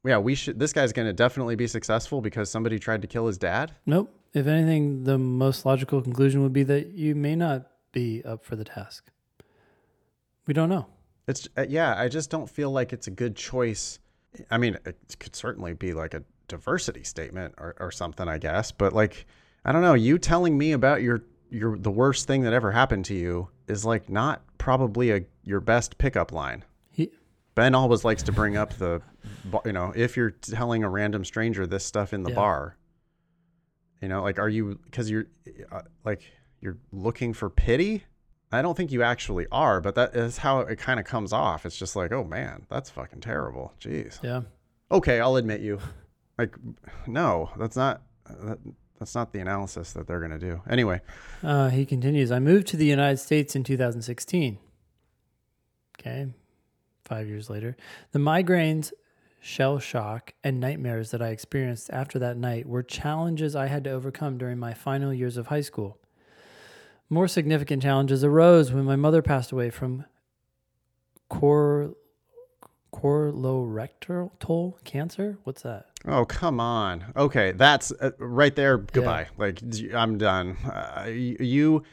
yeah we should this guy's gonna definitely be successful because somebody tried to kill his dad nope. If anything, the most logical conclusion would be that you may not be up for the task. We don't know. it's uh, yeah i just don't feel like it's a good choice i mean it could certainly be like a diversity statement or, or something i guess but like i don't know you telling me about your your the worst thing that ever happened to you is like not probably a your best pickup line He Ben always likes to bring up the, you know, if you're telling a random stranger this stuff in the Yeah. bar, you know, like, are you, because you're uh, like, you're looking for pity? I don't think you actually are, but that is how it kind of comes off. It's just like, oh man, that's fucking terrible. Jeez. yeah. Okay, I'll admit you. Like, no, that's not, that, that's not the analysis that they're going to do. Anyway, Uh, he continues, I moved to the United States in 2016. Okay. Five years later. The migraines, shell shock, and nightmares that I experienced after that night were challenges I had to overcome during my final years of high school. More significant challenges arose when my mother passed away from cor- colorectal cancer. What's that? Oh come on. Okay, that's uh, right there. Goodbye. Like I'm done. Uh, you,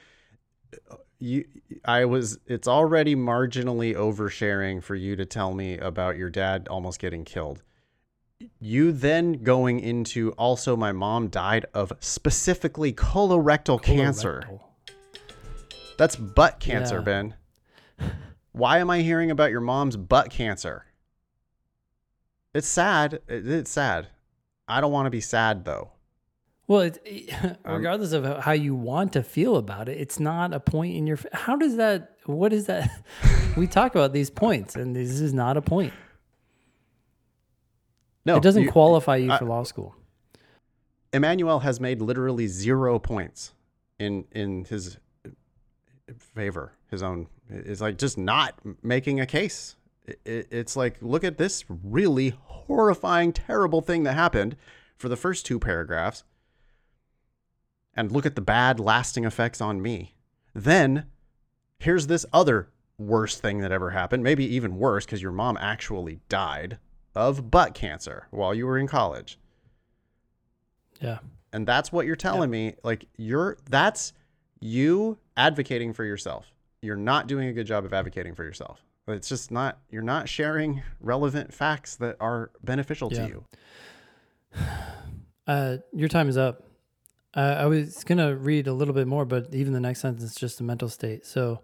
you, I was. It's already marginally oversharing for you to tell me about your dad almost getting killed. You then going into also my mom died of specifically colorectal cancer. That's butt cancer, Yeah. Ben. Why am I hearing about your mom's butt cancer? It's sad. It's sad. I don't want to be sad though. Well, it, um, regardless of how you want to feel about it, it's not a point in your. How does that? What is that? we talk about these points, and this is not a point. No, it doesn't you- qualify you I- for law school. Emmanuel has made literally zero points in in his favor. His own is like just not making a case. It, it, it's like look at this really horrifying, terrible thing that happened for the first two paragraphs, and look at the bad, lasting effects on me. Then here's this other worst thing that ever happened, maybe even worse because your mom actually died of butt cancer while you were in college. Yeah, and that's what you're telling me like you're that's you advocating for yourself. You're not doing a good job of advocating for yourself it's just not you're not sharing relevant facts that are beneficial Yeah. to you uh, your time is up. Uh, I was gonna read a little bit more, but even the next sentence is just a mental state. So,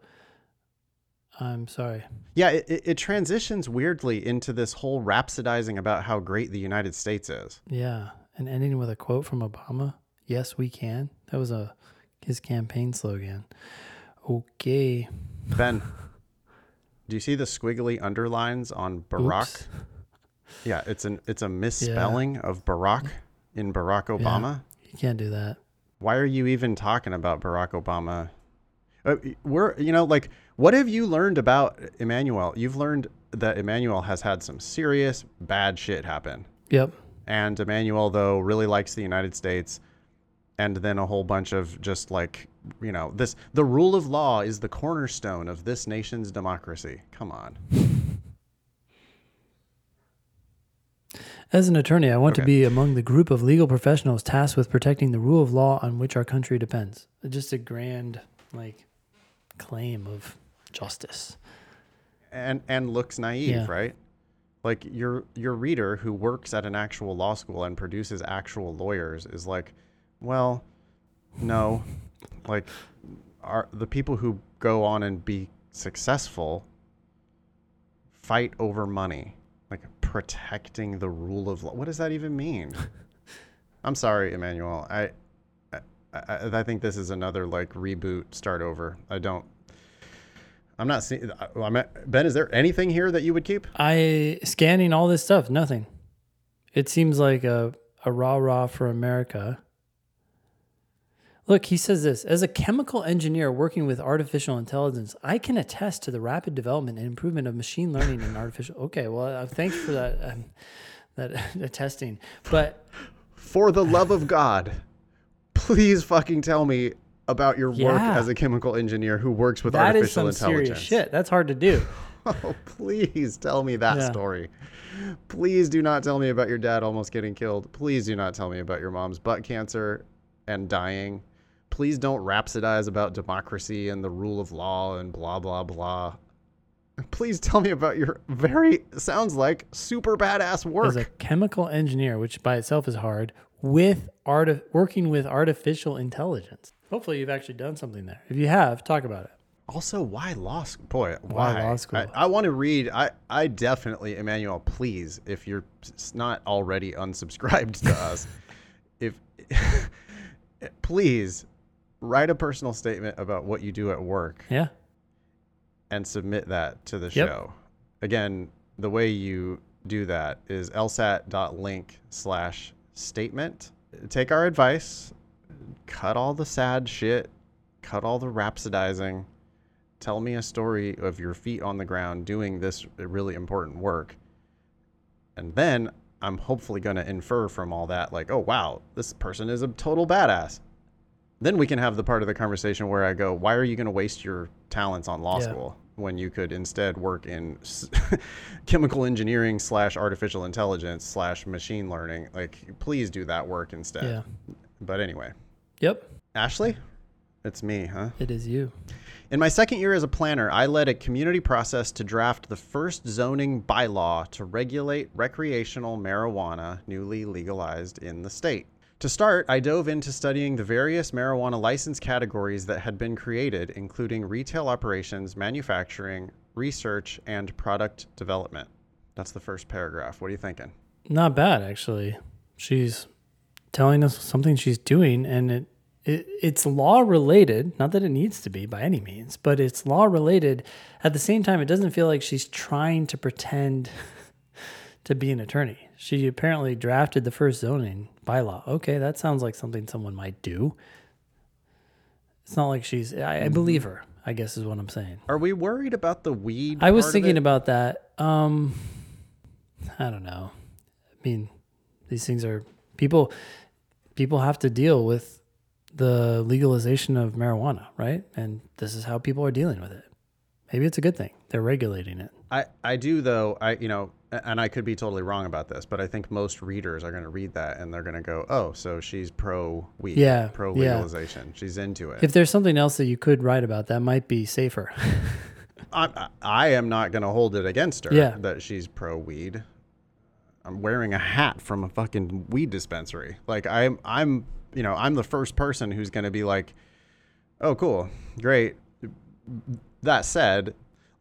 I'm sorry. yeah it, it, it transitions weirdly into this whole rhapsodizing about how great the united states is Yeah, and ending with a quote from Obama. Yes, we can. That was a his campaign slogan. Okay. ben do you see the squiggly underlines on barack Oops. yeah it's an it's a misspelling of barack in barack obama You can't do that. why are you even talking about Barack Obama? Uh, we're, you know, like, what have you learned about Emmanuel? You've learned that Emmanuel has had some serious bad shit happen. Yep. And Emmanuel, though, really likes the United States. And then a whole bunch of just like, you know, this, the rule of law is the cornerstone of this nation's democracy. Come on. As an attorney, I want to be among the group of legal professionals tasked with protecting the rule of law on which our country depends. Just a grand, like, claim of justice. and and looks naive, Yeah. right? Like your your reader who works at an actual law school and produces actual lawyers is like, well, no, like are the people who go on and be successful fight over money, like protecting the rule of law. What does that even mean? I'm sorry, Emmanuel. I, I I I think this is another like reboot, start over. I don't. I'm not seeing. I'm at, Ben, is there anything here that you would keep? I scanning all this stuff, nothing. It seems like a, a rah rah for America. Look, he says this as a chemical engineer working with artificial intelligence, I can attest to the rapid development and improvement of machine learning and artificial. Okay, well, uh, thanks for that um, that attesting. But For the love of God, please fucking tell me about your work Yeah. as a chemical engineer who works with that is artificial some intelligence. serious shit. That's hard to do. Oh, please tell me that Yeah. story. Please do not tell me about your dad almost getting killed. Please do not tell me about your mom's butt cancer and dying. Please don't rhapsodize about democracy and the rule of law and blah, blah, blah. Please tell me about your very, sounds like super badass work. As a chemical engineer, which by itself is hard, with art working with artificial intelligence. Hopefully, you've actually done something there. If you have, talk about it. Also, why law school? Boy, why, Why law school? I, I want to read. I, I definitely, Emmanuel, please, if you're not already unsubscribed to us, if please write a personal statement about what you do at work Yeah. and submit that to the Yep. show. Again, the way you do that is lsat.link slash statement. Take our advice, cut all the sad shit, cut all the rhapsodizing, tell me a story of your feet on the ground doing this really important work. And then I'm hopefully going to infer from all that, like, oh, wow, this person is a total badass. Then we can have the part of the conversation where I go, why are you going to waste your talents on law Yeah. school when you could instead work in s- chemical engineering slash artificial intelligence slash machine learning? Like, please do that work instead. Yeah. But anyway, Yep. Ashley, it's me, huh? It is you. In my second year as a planner, I led a community process to draft the first zoning bylaw to regulate recreational marijuana newly legalized in the state. To start, I dove into studying the various marijuana license categories that had been created, including retail operations, manufacturing, research, and product development. That's the first paragraph. What are you thinking? Not bad, actually. She's telling us something she's doing, and it, it it's law related. Not that it needs to be by any means, but it's law related. At the same time, it doesn't feel like she's trying to pretend to be an attorney. She apparently drafted the first zoning bylaw. Okay, that sounds like something someone might do. It's not like she's. I, I believe her. I guess is what I'm saying. Are we worried about the weed? I was thinking about that. Um, I don't know. I mean, these things are people. People have to deal with the legalization of marijuana, right? And this is how people are dealing with it. Maybe it's a good thing. They're regulating it. I, I do though I you know and I could be totally wrong about this, but I think most readers are going to read that and they're going to go, "Oh, so she's pro weed, Yeah, pro yeah. legalization. She's into it." If there's something else that you could write about, that might be safer. I, I- I am not going to hold it against her Yeah. that she's pro weed. I'm wearing a hat from a fucking weed dispensary. Like I'm I'm you know, I'm the first person who's going to be like, "Oh, cool. Great." That said,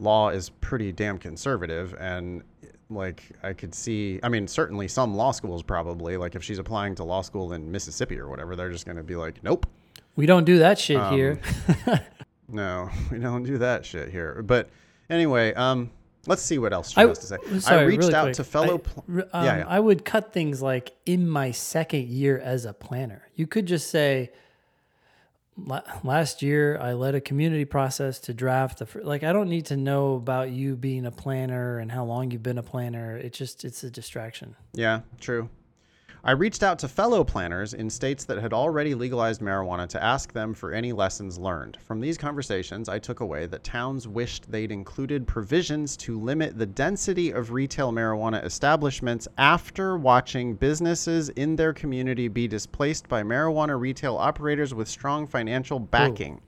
law is pretty damn conservative and like I could see I mean, certainly some law schools probably like if she's applying to law school in Mississippi or whatever, they're just going to be like, "Nope." we don't do that shit Um, here. No, we don't do that shit here. But anyway, um, let's see what else she I- has to say. sorry, I reached really out quick. to fellow. I, pl- r- um, yeah, yeah. I would cut things like in my second year as a planner. You could just say, "La- last year I led a community process to draft the, like, I don't need to know about you being a planner and how long you've been a planner. It just, it's a distraction. yeah, true. I reached out to fellow planners in states that had already legalized marijuana to ask them for any lessons learned. From these conversations, I took away that towns wished they'd included provisions to limit the density of retail marijuana establishments after watching businesses in their community be displaced by marijuana retail operators with strong financial hmm. backing.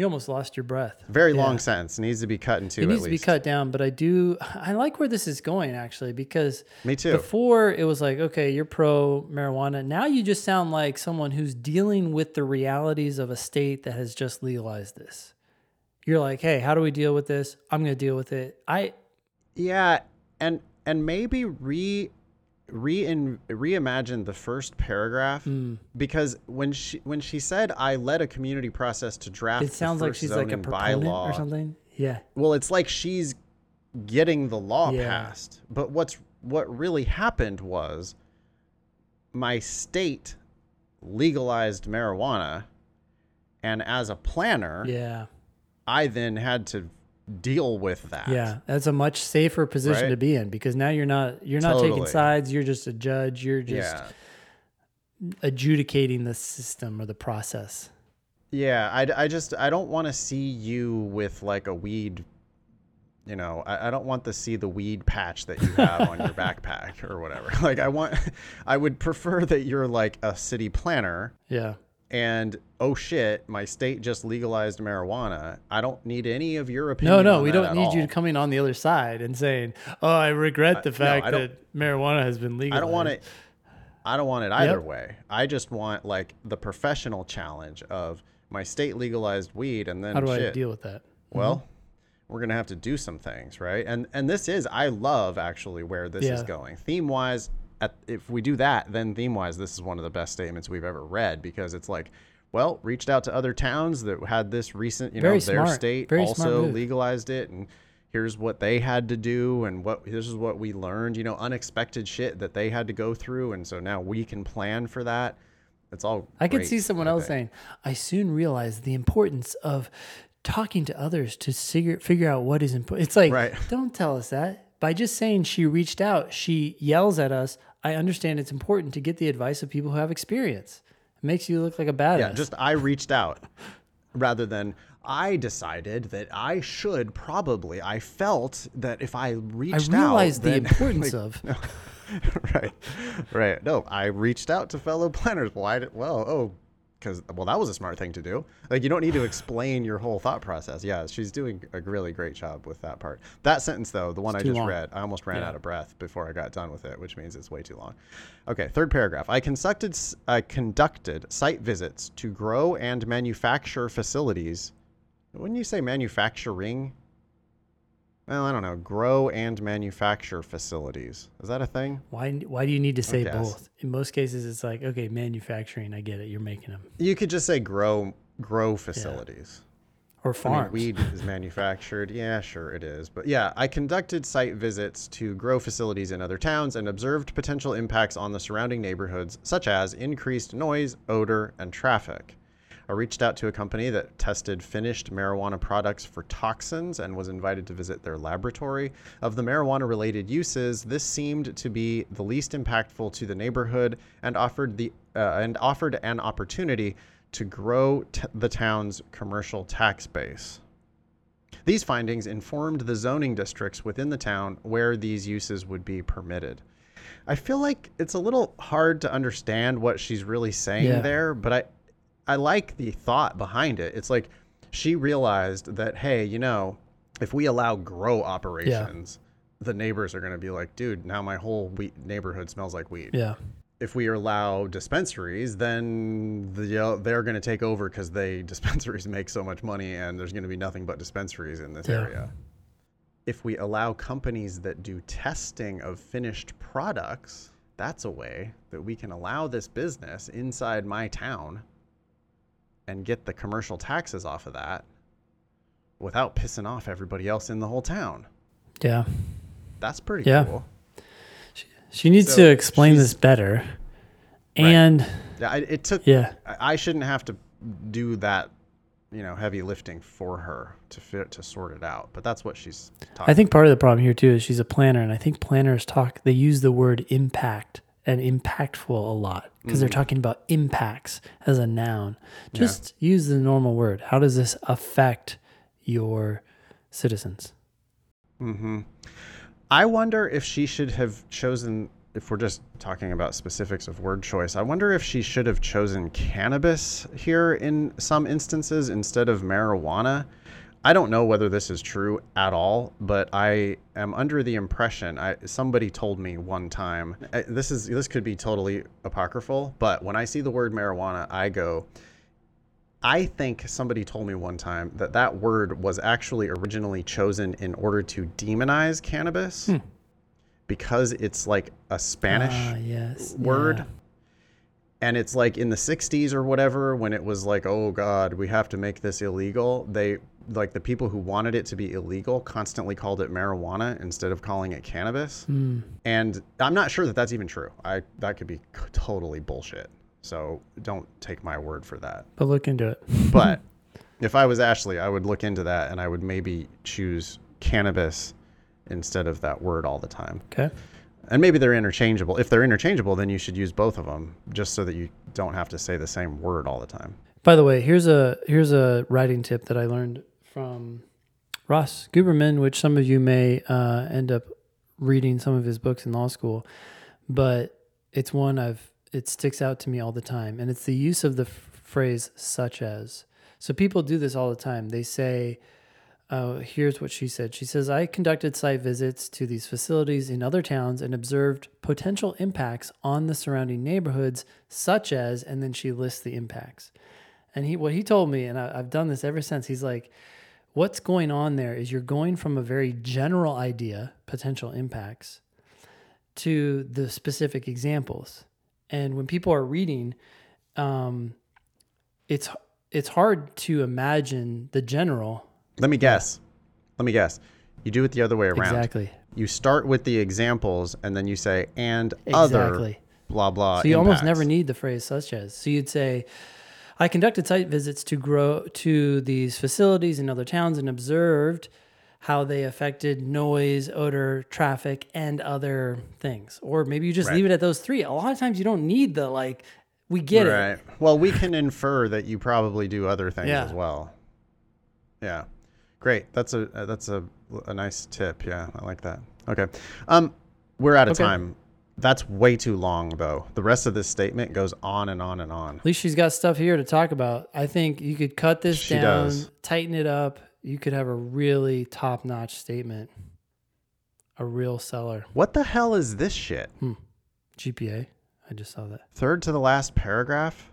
You almost lost your breath. Very Yeah. long sentence needs to be cut in two It needs to be cut down, but I do. I like where this is going actually because Me too. before it was like, okay, you're pro marijuana. Now you just sound like someone who's dealing with the realities of a state that has just legalized this. You're like, hey, how do we deal with this? I'm going to deal with it. I Yeah, and and maybe re re reimagine the first paragraph Hmm. because when she when she said I led a community process to draft it sounds like she's like a proponent bylaw. or something. Yeah. Well, it's like she's getting the law Yeah. passed. But what's what really happened was my state legalized marijuana and as a planner, Yeah. I then had to deal with that. Yeah, that's a much safer position Right? to be in because now you're not you're not taking sides. You're just a judge. You're just Yeah. adjudicating the system or the process. Yeah, I, I just I don't want to see you with like a weed, you know, I, I don't want to see the weed patch that you have on your backpack or whatever. Like I want, I would prefer that you're like a city planner Yeah. And oh shit, my state just legalized marijuana. I don't need any of your opinion. No, no, we don't need you coming on the other side and saying, "Oh, I regret the no, fact don't- that marijuana has been legalized." I don't want it. I don't want it either Yep. way. I just want like the professional challenge of my state legalized weed and then How do I deal with that? Mm-hmm. well we're gonna have to do some things right and and this is i love actually where this is going theme wise at, if we do that then theme wise this is one of the best statements we've ever read because it's like well reached out to other towns that had this recent you Very know their state Very also legalized it and here's what they had to do and what this is what we learned you know unexpected shit that they had to go through and so now we can plan for that it's all I could see someone else saying, "I soon realized the importance of talking to others to figure figure out what is important." It's like, Right. don't tell us that. By just saying she reached out, she yells at us. I understand it's important to get the advice of people who have experience. It makes you look like a badass. Yeah, just I reached out rather than I decided that I should probably. I felt that if I reached out, I realized out, the then- importance of. right, right. No, I reached out to fellow planners. Why? Did, well, oh, because well, that was a smart thing to do. Like you don't need to explain your whole thought process. Yeah, she's doing a really great job with that part. That sentence though, the one I just long. read, I almost ran Yeah. out of breath before I got done with it, which means it's way too long. Okay, third paragraph. I conducted I conducted site visits to grow and manufacture facilities. Wouldn't you say manufacturing? Well, I don't know. Grow and manufacture facilities. Is that a thing? Why? Why do you need to say both? In most cases, it's like, okay, manufacturing. I get it. You're making them You could just say grow grow facilities. or I mean, farms. weed is manufactured. Yeah, sure it is. But yeah, I conducted site visits to grow facilities in other towns and observed potential impacts on the surrounding neighborhoods, such as increased noise, odor, and traffic. I reached out to a company that tested finished marijuana products for toxins and was invited to visit their laboratory. Of the marijuana related uses, this seemed to be the least impactful to the neighborhood and offered the uh, and offered an opportunity to grow t- the town's commercial tax base. These findings informed the zoning districts within the town where these uses would be permitted. I feel like it's a little hard to understand what she's really saying Yeah. there, but I I like the thought behind it. It's like she realized that hey, you know, if we allow grow operations, the neighbors are going to be like, dude, now my whole wheat neighborhood smells like weed yeah. if we allow dispensaries, then the, uh, they're going to take over because they dispensaries make so much money, and there's going to be nothing but dispensaries in this Yeah. area. If we allow companies that do testing of finished products, that's a way that we can allow this business inside my town and get the commercial taxes off of that without pissing off everybody else in the whole town. Yeah. That's pretty Yeah. cool. She needs So to explain this better. And Yeah, I, it took yeah, I shouldn't have to do that, you know, heavy lifting for her to fit to sort it out. But that's what she's talking. I think part of the problem here too is she's a planner, and I think planners talk. They use the word impact and impactful a lot because they're talking about impacts as a noun. Just use the normal word. How does this affect your citizens? Mm-hmm. I wonder if she should have chosen, if we're just talking about specifics of word choice, I wonder if she should have chosen cannabis here in some instances instead of marijuana. I don't know whether this is true at all, but I am under the impression I somebody told me one time I, this is this could be totally apocryphal, but when I see the word marijuana, I go I think somebody told me one time that that word was actually originally chosen in order to demonize cannabis because it's like a Spanish Ah, yes. word. yeah. And it's like in the 60s or whatever when it was like, oh God, we have to make this illegal. They, like the people who wanted it to be illegal, constantly called it marijuana instead of calling it cannabis. Hmm. And I'm not sure that that's even true. I That could be totally bullshit. So don't take my word for that. But look into it. But if I was Ashley, I would look into that and I would maybe choose cannabis instead of that word all the time. Okay. And maybe they're interchangeable. If they're interchangeable, then you should use both of them just so that you don't have to say the same word all the time. By the way, here's a here's a writing tip that I learned from Ross Guberman, which some of you may uh, end up reading some of his books in law school, but it's one I've it sticks out to me all the time, and it's the use of the f- phrase "such as." So people do this all the time. They say, uh, "Here's what she said." She says, "I conducted site visits to these facilities in other towns and observed potential impacts on the surrounding neighborhoods, such as," and then she lists the impacts. And he, what he told me, and I, I've done this ever since. He's like, what's going on there is you're going from a very general idea, potential impacts, to the specific examples. And when people are reading, um, it's it's hard to imagine the general Let me guess. Let me guess. You do it the other way around. exactly. You start with the examples and then you say, and other Exactly. blah, blah. So you almost never need the phrase such as. So you'd say, I conducted site visits to grow to these facilities in other towns and observed how they affected noise, odor, traffic, and other things. Or maybe you just Right. leave it at those three. A lot of times you don't need the like we get it. Right. Well, we can infer that you probably do other things Yeah. as well. Yeah. Great. That's a uh, that's a, a nice tip. Yeah, I like that. Okay. Um, we're out of Okay. time. That's way too long, though. The rest of this statement goes on and on and on. At least she's got stuff here to talk about. I think you could cut this She down, does. tighten it up. You could have a really top notch statement. A real seller. What the hell is this shit? Hmm. GPA. I just saw that. Third to the last paragraph.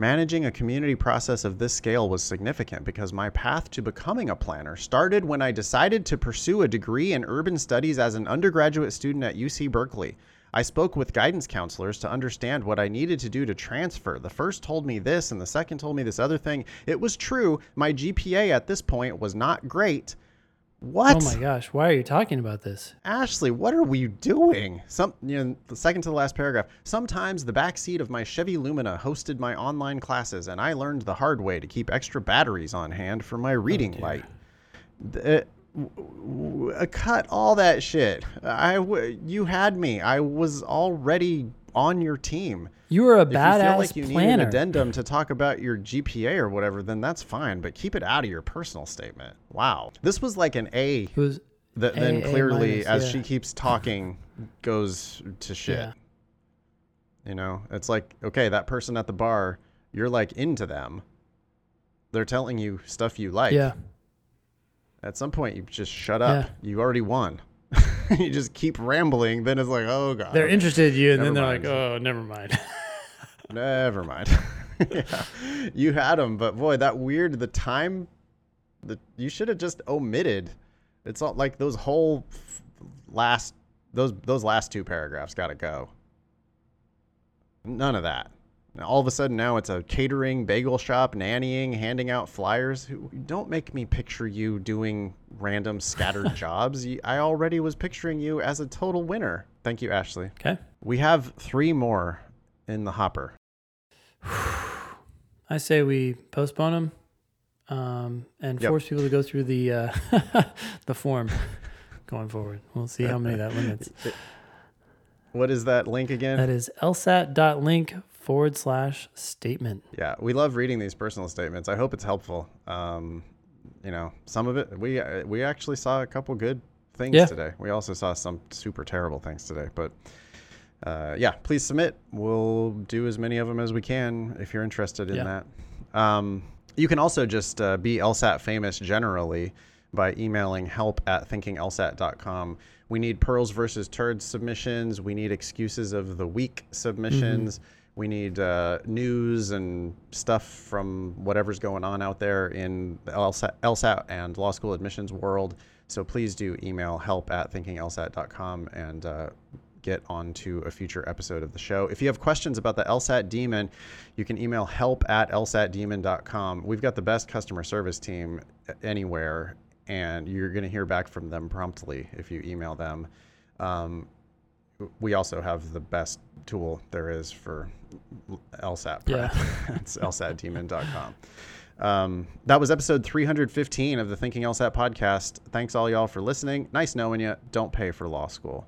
Managing a community process of this scale was significant because my path to becoming a planner started when I decided to pursue a degree in urban studies as an undergraduate student at UC Berkeley. I spoke with guidance counselors to understand what I needed to do to transfer. The first told me this, and the second told me this other thing. It was true. My GPA at this point was not great. What? Oh my gosh, why are you talking about this? Ashley, what are we doing? Some, you know, the second to the last paragraph. Sometimes the back seat of my Chevy Lumina hosted my online classes, and I learned the hard way to keep extra batteries on hand for my reading dear. light. The- w- uh, cut all that shit. I, w- you had me. I was already on your team. You are a If you badass feel like you need an planner. addendum to talk about your GPA or whatever, then that's fine. But keep it out of your personal statement. Wow, this was like an A It was that A- then A clearly minus, as yeah. she keeps talking goes to shit Yeah. you know it's like okay that person at the bar you're like into them they're telling you stuff you like yeah. at some point you just shut up Yeah. you already won you just keep rambling then it's like oh god. They're interested in you, and Never then they're like, "Oh, never mind." never mind. Yeah. you had them but boy that weird the time that you should have just omitted. It's all like those whole last those those last two paragraphs got to go. None of that Now, all of a sudden now it's a catering bagel shop nannying handing out flyers Who- don't make me picture you doing random scattered jobs i already was picturing you as a total winner thank you ashley okay. we have three more in the hopper I say we postpone them, um, and Yep. force people to go through the uh, the form going forward. We'll see how many that limits. what is that link again? That is lsat.link forward slash statement. Yeah, we love reading these personal statements. I hope it's helpful. Um, you know, some of it we uh, we actually saw a couple good things Yeah. today. We also saw some super terrible things today, but uh, yeah, please submit. We'll do as many of them as we can if you're interested in Yeah. that. Um, you can also just uh, be LSAT famous generally by emailing help at thinkinglsat.com. We need pearls versus turds submissions. We need excuses of the week submissions. We need uh, news and stuff from whatever's going on out there in the LSAT, and law school admissions world. So please do email help at thinkinglsat.com and uh, get onto a future episode of the show. If you have questions about the LSAT Demon, you can email help at lsatdemon.com. We've got the best customer service team anywhere, and you're going to hear back from them promptly if you email them. Um, we also have the best tool there is for LSAT. prep. Yeah. it's lsatdemon.com. Um, that was episode 315 of the Thinking LSAT podcast. Thanks all y'all for listening. Nice knowing you. Don't pay for law school.